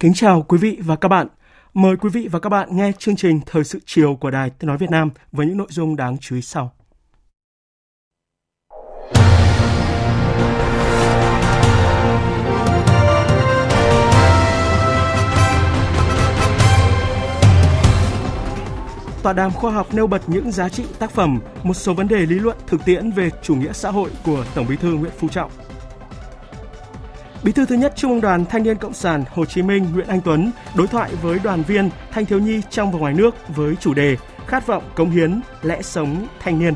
Kính chào quý vị và các bạn. Mời quý vị và các bạn nghe chương trình Thời sự chiều của Đài Tiếng Nói Việt Nam với những nội dung đáng chú ý sau. Tọa đàm khoa học nêu bật những giá trị tác phẩm, một số vấn đề lý luận thực tiễn về chủ nghĩa xã hội của Tổng Bí thư Nguyễn Phú Trọng. Bí thư thứ nhất Trung ương Đoàn Thanh niên Cộng sản Hồ Chí Minh Nguyễn Anh Tuấn đối thoại với đoàn viên thanh thiếu nhi trong và ngoài nước với chủ đề Khát vọng cống hiến, lẽ sống thanh niên.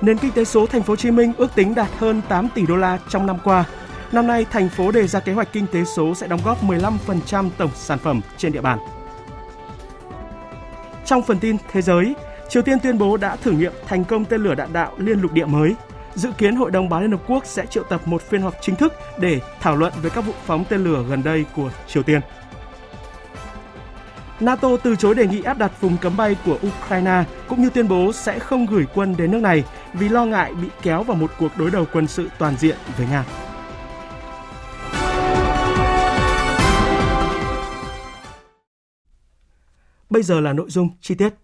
Nền kinh tế số thành phố Hồ Chí Minh ước tính đạt hơn 8 tỷ đô la trong năm qua. Năm nay, thành phố đề ra kế hoạch kinh tế số sẽ đóng góp 15% tổng sản phẩm trên địa bàn. Trong phần tin thế giới, Triều Tiên tuyên bố đã thử nghiệm thành công tên lửa đạn đạo liên lục địa mới Dự kiến Hội đồng Bảo Liên Hợp Quốc sẽ triệu tập một phiên họp chính thức để thảo luận về các vụ phóng tên lửa gần đây của Triều Tiên. NATO từ chối đề nghị áp đặt vùng cấm bay của Ukraine cũng như tuyên bố sẽ không gửi quân đến nước này vì lo ngại bị kéo vào một cuộc đối đầu quân sự toàn diện với Nga. Bây giờ là nội dung chi tiết.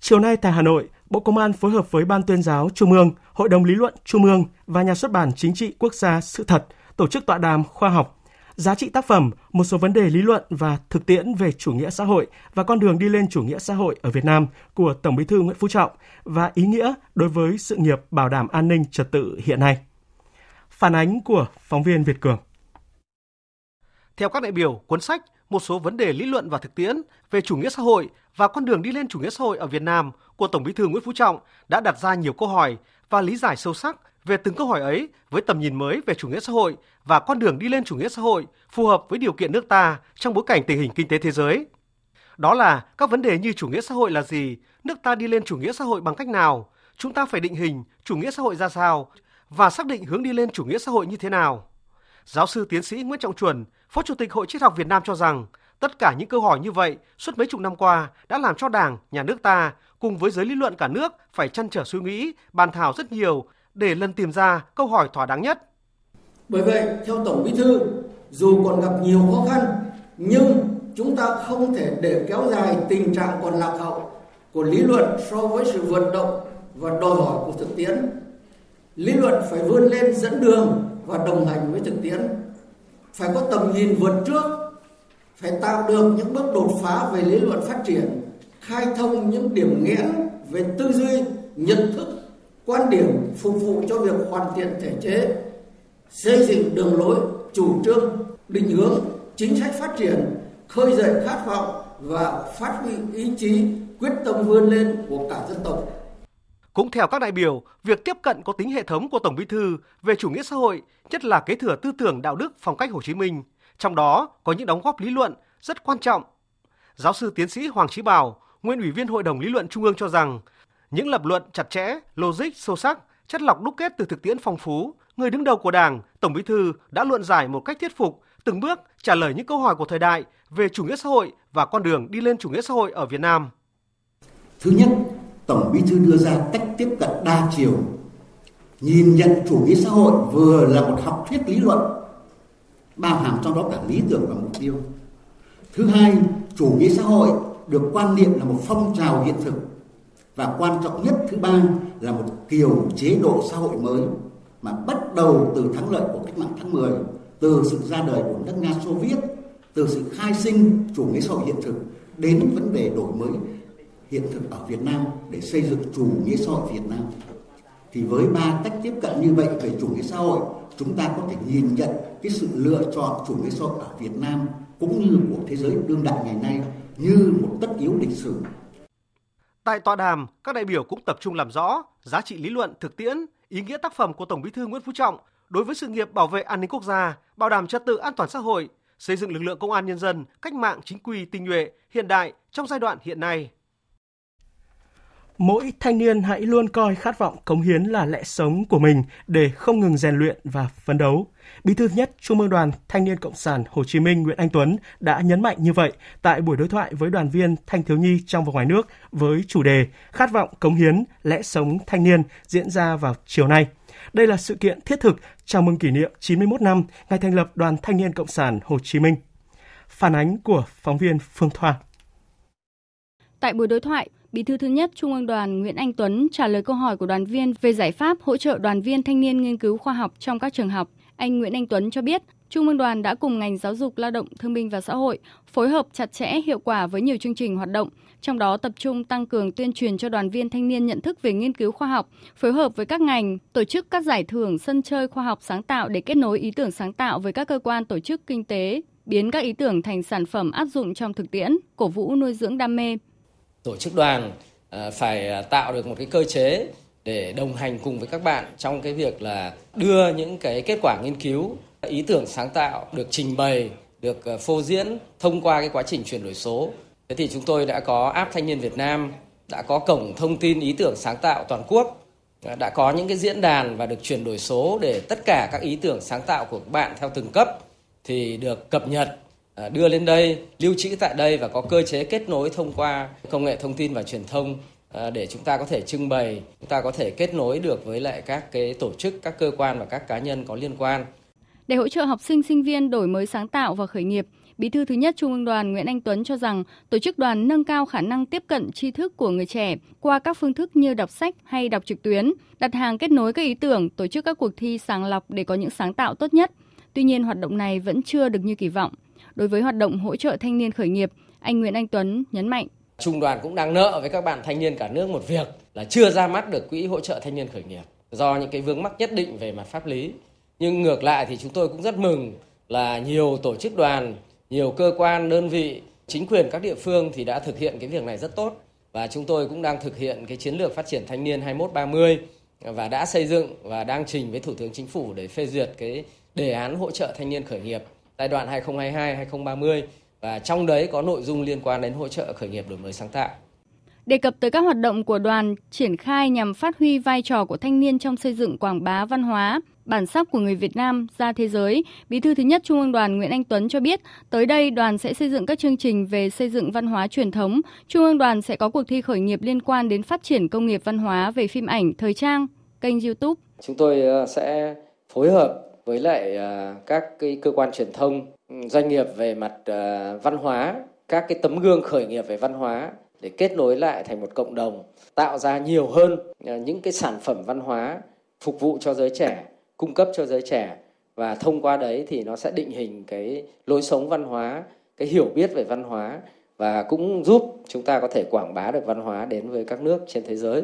Chiều nay tại Hà Nội, Bộ Công an phối hợp với Ban tuyên giáo Trung ương, Hội đồng lý luận Trung ương và Nhà xuất bản Chính trị Quốc gia Sự thật tổ chức tọa đàm khoa học giá trị tác phẩm, một số vấn đề lý luận và thực tiễn về chủ nghĩa xã hội và con đường đi lên chủ nghĩa xã hội ở Việt Nam của Tổng Bí thư Nguyễn Phú Trọng và ý nghĩa đối với sự nghiệp bảo đảm an ninh trật tự hiện nay. Phản ánh của phóng viên Việt Cường. Theo các đại biểu, cuốn sách một số vấn đề lý luận và thực tiễn về chủ nghĩa xã hội và con đường đi lên chủ nghĩa xã hội ở Việt Nam của Tổng Bí thư Nguyễn Phú Trọng đã đặt ra nhiều câu hỏi và lý giải sâu sắc về từng câu hỏi ấy với tầm nhìn mới về chủ nghĩa xã hội và con đường đi lên chủ nghĩa xã hội phù hợp với điều kiện nước ta trong bối cảnh tình hình kinh tế thế giới. Đó là các vấn đề như chủ nghĩa xã hội là gì, nước ta đi lên chủ nghĩa xã hội bằng cách nào, chúng ta phải định hình chủ nghĩa xã hội ra sao và xác định hướng đi lên chủ nghĩa xã hội như thế nào. Giáo sư tiến sĩ Nguyễn Trọng Chuẩn, Phó Chủ tịch Hội Triết học Việt Nam cho rằng, tất cả những câu hỏi như vậy suốt mấy chục năm qua đã làm cho Đảng, nhà nước ta cùng với giới lý luận cả nước phải chăn trở suy nghĩ, bàn thảo rất nhiều để lần tìm ra câu hỏi thỏa đáng nhất. Bởi vậy, theo Tổng Bí thư, dù còn gặp nhiều khó khăn, nhưng chúng ta không thể để kéo dài tình trạng còn lạc hậu của lý luận so với sự vận động và đòi hỏi của thực tiễn. Lý luận phải vươn lên dẫn đường và đồng hành với thực tiễn phải có tầm nhìn vượt trước. Phải tạo được những bước đột phá về lý luận phát triển, khai thông những điểm nghẽn về tư duy, nhận thức, quan điểm phục vụ cho việc hoàn thiện thể chế, xây dựng đường lối, chủ trương, định hướng, chính sách phát triển, khơi dậy khát vọng và phát huy ý chí, quyết tâm vươn lên của cả dân tộc cũng theo các đại biểu, việc tiếp cận có tính hệ thống của Tổng Bí thư về chủ nghĩa xã hội, nhất là kế thừa tư tưởng đạo đức phong cách Hồ Chí Minh, trong đó có những đóng góp lý luận rất quan trọng. Giáo sư tiến sĩ Hoàng Chí Bảo, nguyên ủy viên Hội đồng lý luận Trung ương cho rằng, những lập luận chặt chẽ, logic, sâu sắc, chất lọc đúc kết từ thực tiễn phong phú, người đứng đầu của Đảng, Tổng Bí thư đã luận giải một cách thuyết phục, từng bước trả lời những câu hỏi của thời đại về chủ nghĩa xã hội và con đường đi lên chủ nghĩa xã hội ở Việt Nam. Thứ nhất, Tổng Bí thư đưa ra cách tiếp cận đa chiều, nhìn nhận chủ nghĩa xã hội vừa là một học thuyết lý luận, bao hàm trong đó cả lý tưởng và mục tiêu. Thứ hai, chủ nghĩa xã hội được quan niệm là một phong trào hiện thực. Và quan trọng nhất thứ ba là một kiểu chế độ xã hội mới mà bắt đầu từ thắng lợi của cách mạng tháng 10, từ sự ra đời của nước Nga Xô Viết, từ sự khai sinh chủ nghĩa xã hội hiện thực đến vấn đề đổi mới hiện thực ở Việt Nam để xây dựng chủ nghĩa xã hội Việt Nam thì với ba cách tiếp cận như vậy về chủ nghĩa xã hội chúng ta có thể nhìn nhận cái sự lựa chọn chủ nghĩa xã hội ở Việt Nam cũng như của thế giới đương đại ngày nay như một tất yếu lịch sử. Tại tọa đàm, các đại biểu cũng tập trung làm rõ giá trị lý luận thực tiễn, ý nghĩa tác phẩm của Tổng Bí thư Nguyễn Phú Trọng đối với sự nghiệp bảo vệ an ninh quốc gia, bảo đảm trật tự an toàn xã hội, xây dựng lực lượng công an nhân dân cách mạng chính quy tinh nhuệ, hiện đại trong giai đoạn hiện nay. Mỗi thanh niên hãy luôn coi khát vọng cống hiến là lẽ sống của mình để không ngừng rèn luyện và phấn đấu. Bí thư nhất Trung ương Đoàn Thanh niên Cộng sản Hồ Chí Minh Nguyễn Anh Tuấn đã nhấn mạnh như vậy tại buổi đối thoại với đoàn viên thanh thiếu nhi trong và ngoài nước với chủ đề Khát vọng cống hiến lẽ sống thanh niên diễn ra vào chiều nay. Đây là sự kiện thiết thực chào mừng kỷ niệm 91 năm ngày thành lập Đoàn Thanh niên Cộng sản Hồ Chí Minh. Phản ánh của phóng viên Phương Thoa. Tại buổi đối thoại, Bí thư thứ nhất Trung ương Đoàn Nguyễn Anh Tuấn trả lời câu hỏi của đoàn viên về giải pháp hỗ trợ đoàn viên thanh niên nghiên cứu khoa học trong các trường học. Anh Nguyễn Anh Tuấn cho biết, Trung ương đoàn đã cùng ngành giáo dục lao động thương binh và xã hội phối hợp chặt chẽ hiệu quả với nhiều chương trình hoạt động, trong đó tập trung tăng cường tuyên truyền cho đoàn viên thanh niên nhận thức về nghiên cứu khoa học, phối hợp với các ngành, tổ chức các giải thưởng sân chơi khoa học sáng tạo để kết nối ý tưởng sáng tạo với các cơ quan tổ chức kinh tế, biến các ý tưởng thành sản phẩm áp dụng trong thực tiễn, cổ vũ nuôi dưỡng đam mê, tổ chức đoàn à, phải à, tạo được một cái cơ chế để đồng hành cùng với các bạn trong cái việc là đưa những cái kết quả nghiên cứu, ý tưởng sáng tạo được trình bày, được à, phô diễn thông qua cái quá trình chuyển đổi số. Thế thì chúng tôi đã có app thanh niên Việt Nam, đã có cổng thông tin ý tưởng sáng tạo toàn quốc đã có những cái diễn đàn và được chuyển đổi số để tất cả các ý tưởng sáng tạo của các bạn theo từng cấp thì được cập nhật À, đưa lên đây, lưu trữ tại đây và có cơ chế kết nối thông qua công nghệ thông tin và truyền thông à, để chúng ta có thể trưng bày, chúng ta có thể kết nối được với lại các cái tổ chức, các cơ quan và các cá nhân có liên quan. Để hỗ trợ học sinh sinh viên đổi mới sáng tạo và khởi nghiệp, Bí thư thứ nhất Trung ương Đoàn Nguyễn Anh Tuấn cho rằng tổ chức đoàn nâng cao khả năng tiếp cận tri thức của người trẻ qua các phương thức như đọc sách hay đọc trực tuyến, đặt hàng kết nối các ý tưởng, tổ chức các cuộc thi sàng lọc để có những sáng tạo tốt nhất. Tuy nhiên, hoạt động này vẫn chưa được như kỳ vọng. Đối với hoạt động hỗ trợ thanh niên khởi nghiệp, anh Nguyễn Anh Tuấn nhấn mạnh. Trung đoàn cũng đang nợ với các bạn thanh niên cả nước một việc là chưa ra mắt được quỹ hỗ trợ thanh niên khởi nghiệp do những cái vướng mắc nhất định về mặt pháp lý. Nhưng ngược lại thì chúng tôi cũng rất mừng là nhiều tổ chức đoàn, nhiều cơ quan, đơn vị, chính quyền các địa phương thì đã thực hiện cái việc này rất tốt và chúng tôi cũng đang thực hiện cái chiến lược phát triển thanh niên 2130 và đã xây dựng và đang trình với Thủ tướng Chính phủ để phê duyệt cái đề án hỗ trợ thanh niên khởi nghiệp giai đoạn 2022-2030 và trong đấy có nội dung liên quan đến hỗ trợ khởi nghiệp đổi mới sáng tạo. Đề cập tới các hoạt động của đoàn triển khai nhằm phát huy vai trò của thanh niên trong xây dựng quảng bá văn hóa, bản sắc của người Việt Nam ra thế giới, Bí thư thứ nhất Trung ương Đoàn Nguyễn Anh Tuấn cho biết, tới đây đoàn sẽ xây dựng các chương trình về xây dựng văn hóa truyền thống. Trung ương đoàn sẽ có cuộc thi khởi nghiệp liên quan đến phát triển công nghiệp văn hóa về phim ảnh, thời trang, kênh YouTube. Chúng tôi ờ, sẽ phối hợp với lại à, các cái cơ quan truyền thông, ừ, doanh nghiệp về mặt à, văn hóa, các cái tấm gương khởi nghiệp về văn hóa để kết nối lại thành một cộng đồng, tạo ra nhiều hơn à, những cái sản phẩm văn hóa phục vụ cho giới trẻ, cung cấp cho giới trẻ và thông qua đấy thì nó sẽ định hình cái lối sống văn hóa, cái hiểu biết về văn hóa và cũng giúp chúng ta có thể quảng bá được văn hóa đến với các nước trên thế giới.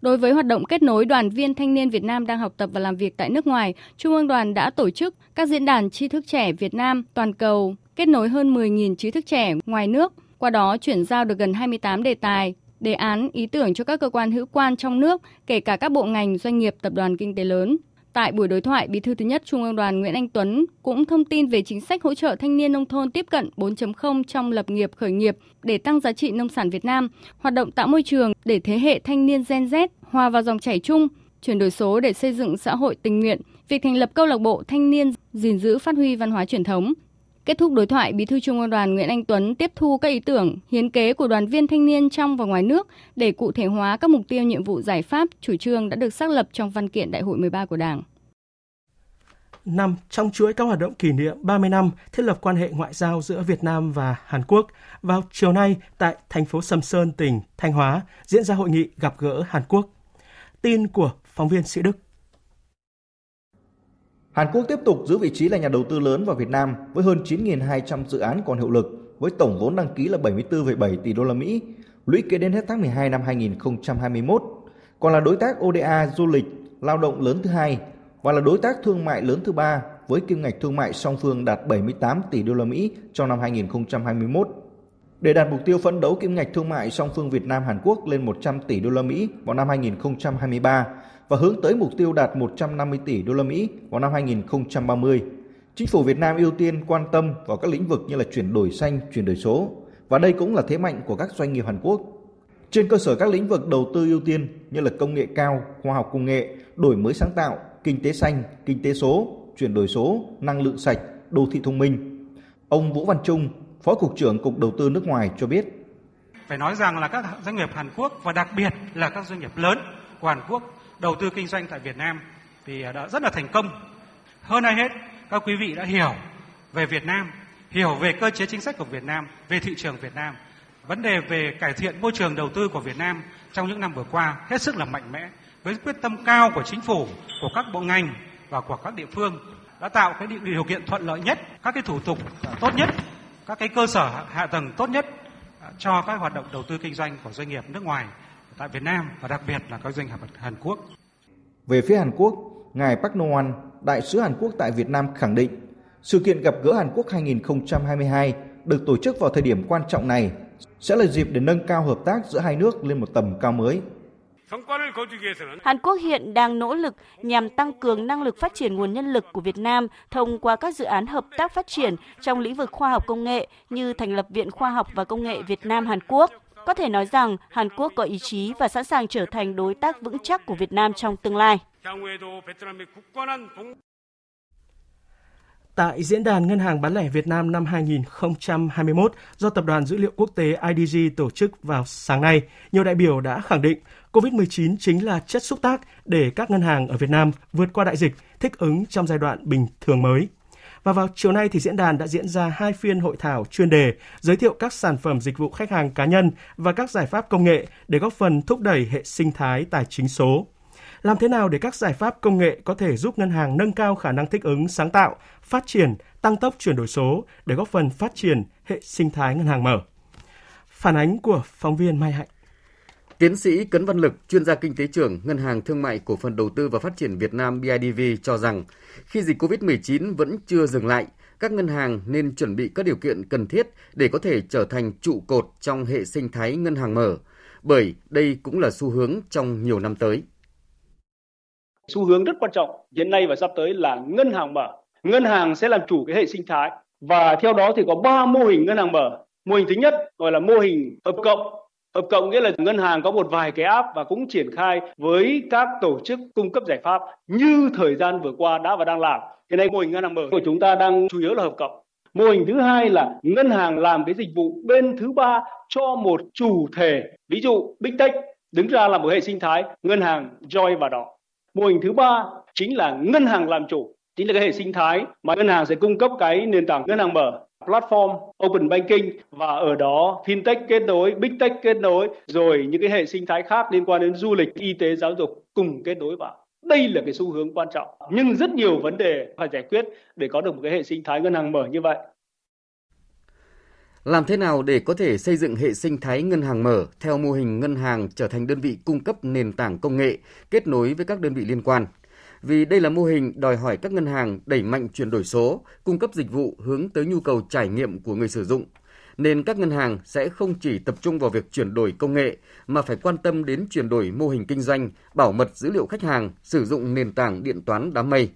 Đối với hoạt động kết nối đoàn viên thanh niên Việt Nam đang học tập và làm việc tại nước ngoài, Trung ương đoàn đã tổ chức các diễn đàn tri thức trẻ Việt Nam toàn cầu, kết nối hơn 10.000 trí thức trẻ ngoài nước, qua đó chuyển giao được gần 28 đề tài, đề án, ý tưởng cho các cơ quan hữu quan trong nước, kể cả các bộ ngành, doanh nghiệp, tập đoàn kinh tế lớn. Tại buổi đối thoại, Bí thư thứ nhất Trung ương Đoàn Nguyễn Anh Tuấn cũng thông tin về chính sách hỗ trợ thanh niên nông thôn tiếp cận 4.0 trong lập nghiệp khởi nghiệp để tăng giá trị nông sản Việt Nam, hoạt động tạo môi trường để thế hệ thanh niên Gen Z hòa vào dòng chảy chung, chuyển đổi số để xây dựng xã hội tình nguyện, việc thành lập câu lạc bộ thanh niên gìn giữ phát huy văn hóa truyền thống. Kết thúc đối thoại, Bí thư Trung ương Đoàn Nguyễn Anh Tuấn tiếp thu các ý tưởng, hiến kế của đoàn viên thanh niên trong và ngoài nước để cụ thể hóa các mục tiêu nhiệm vụ giải pháp, chủ trương đã được xác lập trong văn kiện Đại hội 13 của Đảng. Năm trong chuỗi các hoạt động kỷ niệm 30 năm thiết lập quan hệ ngoại giao giữa Việt Nam và Hàn Quốc, vào chiều nay tại thành phố Sầm Sơn, tỉnh Thanh Hóa diễn ra hội nghị gặp gỡ Hàn Quốc. Tin của phóng viên Sĩ Đức. Hàn Quốc tiếp tục giữ vị trí là nhà đầu tư lớn vào Việt Nam với hơn 9.200 dự án còn hiệu lực với tổng vốn đăng ký là 74,7 tỷ đô la Mỹ, lũy kế đến hết tháng 12 năm 2021. còn là đối tác ODA du lịch lao động lớn thứ hai và là đối tác thương mại lớn thứ ba với kim ngạch thương mại song phương đạt 78 tỷ đô la Mỹ trong năm 2021. Để đạt mục tiêu phấn đấu kim ngạch thương mại song phương Việt Nam Hàn Quốc lên 100 tỷ đô la Mỹ vào năm 2023 và hướng tới mục tiêu đạt 150 tỷ đô la Mỹ vào năm 2030. Chính phủ Việt Nam ưu tiên quan tâm vào các lĩnh vực như là chuyển đổi xanh, chuyển đổi số và đây cũng là thế mạnh của các doanh nghiệp Hàn Quốc. Trên cơ sở các lĩnh vực đầu tư ưu tiên như là công nghệ cao, khoa học công nghệ, đổi mới sáng tạo, kinh tế xanh, kinh tế số, chuyển đổi số, năng lượng sạch, đô thị thông minh. Ông Vũ Văn Trung, Phó Cục trưởng Cục Đầu tư nước ngoài cho biết. Phải nói rằng là các doanh nghiệp Hàn Quốc và đặc biệt là các doanh nghiệp lớn của Hàn Quốc đầu tư kinh doanh tại Việt Nam thì à, đã rất là thành công. Hơn ai hết, các quý vị đã hiểu về Việt Nam, hiểu về cơ chế chính sách của Việt Nam, về thị trường Việt Nam. Vấn đề về cải thiện môi trường đầu tư của Việt Nam trong những năm vừa qua hết sức là mạnh mẽ với quyết tâm cao của chính phủ, của các bộ ngành và của các địa phương đã tạo cái điều kiện thuận lợi nhất, các cái thủ tục à, tốt nhất, các cái cơ sở hạ tầng tốt nhất à, cho các hoạt động đầu tư kinh doanh của doanh nghiệp nước ngoài tại Việt Nam và đặc biệt là các doanh nghiệp Hàn Quốc. Về phía Hàn Quốc, ngài Park No-an, đại sứ Hàn Quốc tại Việt Nam khẳng định sự kiện gặp gỡ Hàn Quốc 2022 được tổ chức vào thời điểm quan trọng này sẽ là dịp để nâng cao hợp tác giữa hai nước lên một tầm cao mới. Hàn Quốc hiện đang nỗ lực nhằm tăng cường năng lực phát triển nguồn nhân lực của Việt Nam thông qua các dự án hợp tác phát triển trong lĩnh vực khoa học công nghệ như thành lập Viện Khoa học và Công nghệ Việt Nam Hàn Quốc. Có thể nói rằng Hàn Quốc có ý chí và sẵn sàng trở thành đối tác vững chắc của Việt Nam trong tương lai. Tại Diễn đàn Ngân hàng Bán lẻ Việt Nam năm 2021 do Tập đoàn Dữ liệu Quốc tế IDG tổ chức vào sáng nay, nhiều đại biểu đã khẳng định COVID-19 chính là chất xúc tác để các ngân hàng ở Việt Nam vượt qua đại dịch, thích ứng trong giai đoạn bình thường mới. Và vào chiều nay thì diễn đàn đã diễn ra hai phiên hội thảo chuyên đề giới thiệu các sản phẩm dịch vụ khách hàng cá nhân và các giải pháp công nghệ để góp phần thúc đẩy hệ sinh thái tài chính số. Làm thế nào để các giải pháp công nghệ có thể giúp ngân hàng nâng cao khả năng thích ứng, sáng tạo, phát triển, tăng tốc chuyển đổi số để góp phần phát triển hệ sinh thái ngân hàng mở? Phản ánh của phóng viên Mai Hạnh. Tiến sĩ Cấn Văn Lực, chuyên gia kinh tế trưởng Ngân hàng Thương mại Cổ phần Đầu tư và Phát triển Việt Nam BIDV cho rằng, khi dịch COVID-19 vẫn chưa dừng lại, các ngân hàng nên chuẩn bị các điều kiện cần thiết để có thể trở thành trụ cột trong hệ sinh thái ngân hàng mở, bởi đây cũng là xu hướng trong nhiều năm tới. Xu hướng rất quan trọng hiện nay và sắp tới là ngân hàng mở. Ngân hàng sẽ làm chủ cái hệ sinh thái và theo đó thì có 3 mô hình ngân hàng mở. Mô hình thứ nhất gọi là mô hình hợp cộng Hợp cộng nghĩa là ngân hàng có một vài cái app và cũng triển khai với các tổ chức cung cấp giải pháp như thời gian vừa qua đã và đang làm. Hiện nay mô hình ngân hàng mở của chúng ta đang chủ yếu là hợp cộng. Mô hình thứ hai là ngân hàng làm cái dịch vụ bên thứ ba cho một chủ thể, ví dụ Big Tech đứng ra là một hệ sinh thái, ngân hàng join vào đó. Mô hình thứ ba chính là ngân hàng làm chủ, chính là cái hệ sinh thái mà ngân hàng sẽ cung cấp cái nền tảng ngân hàng mở platform open banking và ở đó fintech kết nối, big tech kết nối rồi những cái hệ sinh thái khác liên quan đến du lịch, y tế, giáo dục cùng kết nối vào. Đây là cái xu hướng quan trọng nhưng rất nhiều vấn đề phải giải quyết để có được một cái hệ sinh thái ngân hàng mở như vậy. Làm thế nào để có thể xây dựng hệ sinh thái ngân hàng mở theo mô hình ngân hàng trở thành đơn vị cung cấp nền tảng công nghệ kết nối với các đơn vị liên quan? Vì đây là mô hình đòi hỏi các ngân hàng đẩy mạnh chuyển đổi số, cung cấp dịch vụ hướng tới nhu cầu trải nghiệm của người sử dụng. Nên các ngân hàng sẽ không chỉ tập trung vào việc chuyển đổi công nghệ mà phải quan tâm đến chuyển đổi mô hình kinh doanh, bảo mật dữ liệu khách hàng, sử dụng nền tảng điện toán đám mây.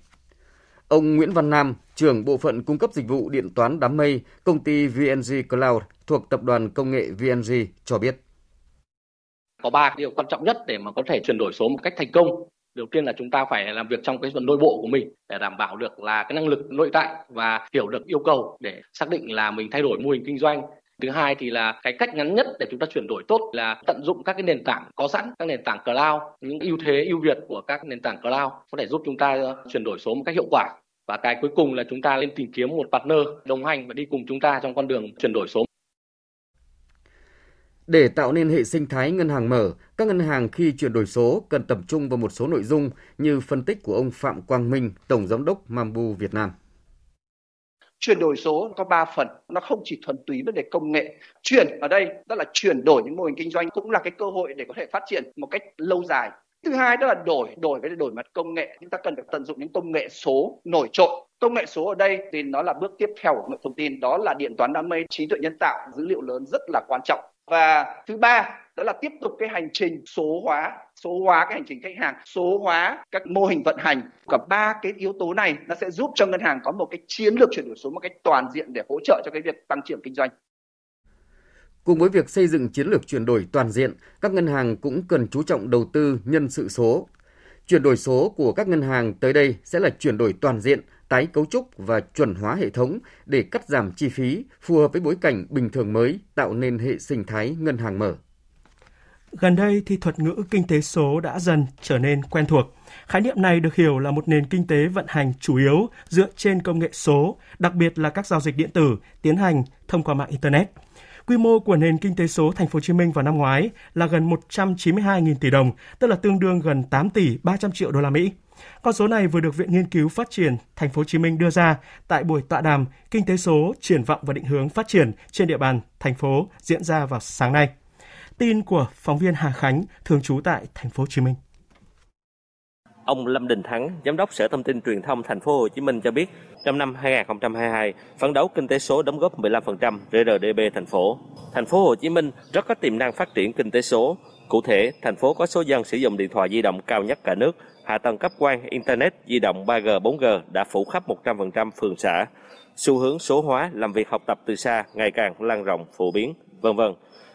Ông Nguyễn Văn Nam, trưởng bộ phận cung cấp dịch vụ điện toán đám mây, công ty VNG Cloud thuộc tập đoàn công nghệ VNG cho biết. Có ba điều quan trọng nhất để mà có thể chuyển đổi số một cách thành công đầu tiên là chúng ta phải làm việc trong cái phần nội bộ của mình để đảm bảo được là cái năng lực nội tại và hiểu được yêu cầu để xác định là mình thay đổi mô hình kinh doanh. Thứ hai thì là cái cách ngắn nhất để chúng ta chuyển đổi tốt là tận dụng các cái nền tảng có sẵn, các nền tảng cloud, những ưu thế, ưu việt của các nền tảng cloud có thể giúp chúng ta ờ, chuyển đổi số một cách hiệu quả. Và cái cuối cùng là chúng ta nên tìm kiếm một partner đồng hành và đi cùng chúng ta trong con đường chuyển đổi số để tạo nên hệ sinh thái ngân hàng mở, các ngân hàng khi chuyển đổi số cần tập trung vào một số nội dung như phân tích của ông Phạm Quang Minh, Tổng Giám đốc Mambu Việt Nam. Chuyển đổi số có 3 phần, nó không chỉ thuần túy vấn đề công nghệ. Chuyển ở đây đó là chuyển đổi những mô hình kinh doanh cũng là cái cơ hội để có thể phát triển một cách lâu dài Thứ hai đó là đổi, đổi với đổi mặt công nghệ. Chúng ta cần phải tận dụng những công nghệ số nổi trội. Công nghệ số ở đây thì nó là bước tiếp theo của công nghệ thông tin, đó là điện toán đám mây, trí tuệ nhân tạo, dữ liệu lớn rất là quan trọng. Và thứ ba đó là tiếp tục cái hành trình số hóa số hóa cái hành trình khách hàng số hóa các mô hình vận hành cả ba cái yếu tố này nó sẽ giúp cho ngân hàng có một cái chiến lược chuyển đổi số một cách toàn diện để hỗ trợ cho cái việc tăng trưởng kinh doanh Cùng với việc xây dựng chiến lược chuyển đổi toàn diện, các ngân hàng cũng cần chú trọng đầu tư nhân sự số. Chuyển đổi số của các ngân hàng tới đây sẽ là chuyển đổi toàn diện, tái cấu trúc và chuẩn hóa hệ thống để cắt giảm chi phí, phù hợp với bối cảnh bình thường mới, tạo nên hệ sinh thái ngân hàng mở. Gần đây thì thuật ngữ kinh tế số đã dần trở nên quen thuộc. Khái niệm này được hiểu là một nền kinh tế vận hành chủ yếu dựa trên công nghệ số, đặc biệt là các giao dịch điện tử tiến hành thông qua mạng internet. Quy mô của nền kinh tế số thành phố Hồ Chí Minh vào năm ngoái là gần 192.000 tỷ đồng, tức là tương đương gần 8 tỷ 300 triệu đô la Mỹ. Con số này vừa được Viện Nghiên cứu Phát triển Thành phố Hồ Chí Minh đưa ra tại buổi tọa đàm Kinh tế số, triển vọng và định hướng phát triển trên địa bàn thành phố diễn ra vào sáng nay. Tin của phóng viên Hà Khánh, thường trú tại Thành phố Hồ Chí Minh. Ông Lâm Đình Thắng, Giám đốc Sở Thông tin Truyền thông Thành phố Hồ Chí Minh cho biết, trong năm 2022, phấn đấu kinh tế số đóng góp 15% GRDP thành phố. Thành phố Hồ Chí Minh rất có tiềm năng phát triển kinh tế số. Cụ thể, thành phố có số dân sử dụng điện thoại di động cao nhất cả nước, hạ tầng cấp quan internet di động 3G, 4G đã phủ khắp 100% phường xã. Xu hướng số hóa, làm việc học tập từ xa ngày càng lan rộng, phổ biến, vân vân.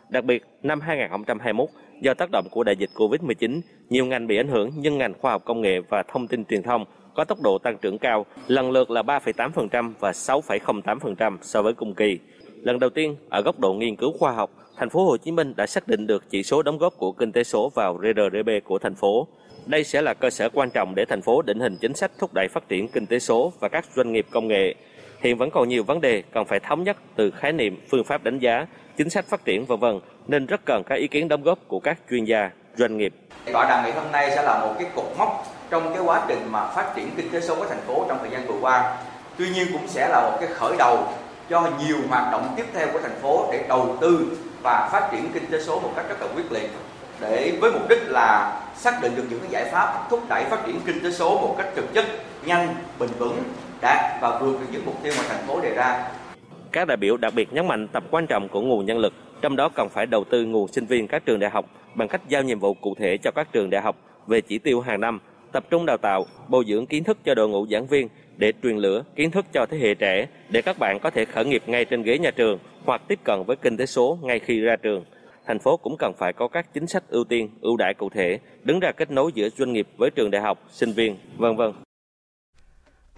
Đặc biệt, năm 2021, do tác động của đại dịch Covid-19, nhiều ngành bị ảnh hưởng nhưng ngành khoa học công nghệ và thông tin truyền thông có tốc độ tăng trưởng cao, lần lượt là 3,8% và 6,08% so với cùng kỳ. Lần đầu tiên, ở góc độ nghiên cứu khoa học, thành phố Hồ Chí Minh đã xác định được chỉ số đóng góp của kinh tế số vào GDP của thành phố. Đây sẽ là cơ sở quan trọng để thành phố định hình chính sách thúc đẩy phát triển kinh tế số và các doanh nghiệp công nghệ. Hiện vẫn còn nhiều vấn đề cần phải thống nhất từ khái niệm, phương pháp đánh giá, chính sách phát triển v.v. nên rất cần các ý kiến đóng góp của các chuyên gia, doanh nghiệp. Tọa đàm ngày hôm nay sẽ là một cái cột mốc trong cái quá trình mà phát triển kinh tế số của thành phố trong thời gian vừa qua. Tuy nhiên cũng sẽ là một cái khởi đầu cho nhiều hoạt động tiếp theo của thành phố để đầu tư và phát triển kinh tế số một cách rất là quyết liệt để với mục đích là xác định được những cái giải pháp thúc đẩy phát triển kinh tế số một cách thực chất, nhanh, bền vững, đạt và vượt được những mục tiêu mà thành phố đề ra. Các đại biểu đặc biệt nhấn mạnh tầm quan trọng của nguồn nhân lực, trong đó cần phải đầu tư nguồn sinh viên các trường đại học bằng cách giao nhiệm vụ cụ thể cho các trường đại học về chỉ tiêu hàng năm, tập trung đào tạo, bồi dưỡng kiến thức cho đội ngũ giảng viên để truyền lửa kiến thức cho thế hệ trẻ để các bạn có thể khởi nghiệp ngay trên ghế nhà trường hoặc tiếp cận với kinh tế số ngay khi ra trường. Thành phố cũng cần phải có các chính sách ưu tiên, ưu đãi cụ thể, đứng ra kết nối giữa doanh nghiệp với trường đại học, sinh viên, vân vân.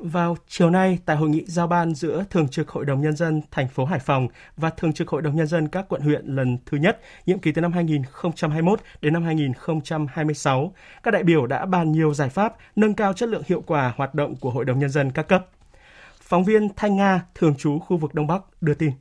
Vào chiều nay, tại hội nghị giao ban giữa Thường trực Hội đồng Nhân dân thành phố Hải Phòng và Thường trực Hội đồng Nhân dân các quận huyện lần thứ nhất, nhiệm kỳ từ năm 2021 đến năm 2026, các đại biểu đã bàn nhiều giải pháp nâng cao chất lượng hiệu quả hoạt động của Hội đồng Nhân dân các cấp. Phóng viên Thanh Nga, thường trú khu vực Đông Bắc, đưa tin.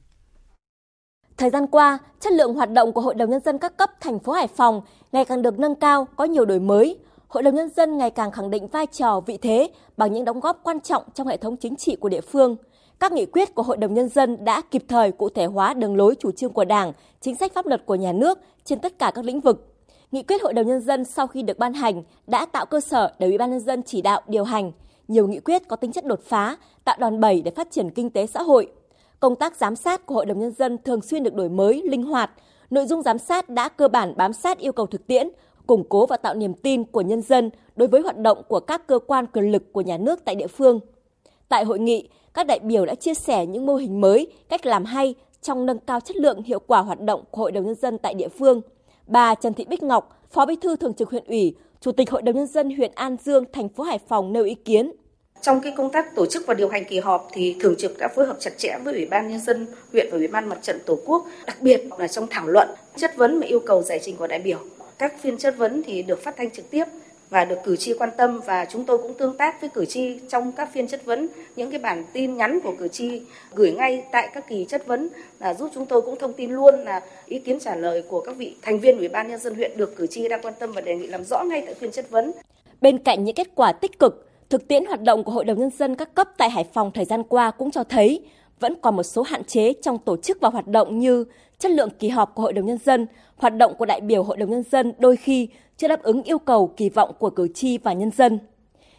Thời gian qua, chất lượng hoạt động của Hội đồng Nhân dân các cấp thành phố Hải Phòng ngày càng được nâng cao, có nhiều đổi mới, Hội đồng Nhân dân ngày càng khẳng định vai trò, vị thế bằng những đóng góp quan trọng trong hệ thống chính trị của địa phương. Các nghị quyết của Hội đồng Nhân dân đã kịp thời cụ thể hóa đường lối chủ trương của Đảng, chính sách pháp luật của nhà nước trên tất cả các lĩnh vực. Nghị quyết Hội đồng Nhân dân sau khi được ban hành đã tạo cơ sở để Ủy ban Nhân dân chỉ đạo điều hành. Nhiều nghị quyết có tính chất đột phá, tạo đòn bẩy để phát triển kinh tế xã hội. Công tác giám sát của Hội đồng Nhân dân thường xuyên được đổi mới, linh hoạt. Nội dung giám sát đã cơ bản bám sát yêu cầu thực tiễn, củng cố và tạo niềm tin của nhân dân đối với hoạt động của các cơ quan quyền lực của nhà nước tại địa phương. Tại hội nghị, các đại biểu đã chia sẻ những mô hình mới, cách làm hay trong nâng cao chất lượng hiệu quả hoạt động của Hội đồng Nhân dân tại địa phương. Bà Trần Thị Bích Ngọc, Phó Bí thư Thường trực huyện ủy, Chủ tịch Hội đồng Nhân dân huyện An Dương, thành phố Hải Phòng nêu ý kiến. Trong cái công tác tổ chức và điều hành kỳ họp thì thường trực đã phối hợp chặt chẽ với Ủy ban Nhân dân huyện và Ủy ban Mặt trận Tổ quốc, đặc biệt là trong thảo luận, chất vấn và yêu cầu giải trình của đại biểu các phiên chất vấn thì được phát thanh trực tiếp và được cử tri quan tâm và chúng tôi cũng tương tác với cử tri trong các phiên chất vấn những cái bản tin nhắn của cử tri gửi ngay tại các kỳ chất vấn là giúp chúng tôi cũng thông tin luôn là ý kiến trả lời của các vị thành viên ủy ban nhân dân huyện được cử tri đang quan tâm và đề nghị làm rõ ngay tại phiên chất vấn. Bên cạnh những kết quả tích cực, thực tiễn hoạt động của Hội đồng nhân dân các cấp tại Hải Phòng thời gian qua cũng cho thấy vẫn còn một số hạn chế trong tổ chức và hoạt động như chất lượng kỳ họp của Hội đồng Nhân dân, hoạt động của đại biểu Hội đồng Nhân dân đôi khi chưa đáp ứng yêu cầu kỳ vọng của cử tri và nhân dân.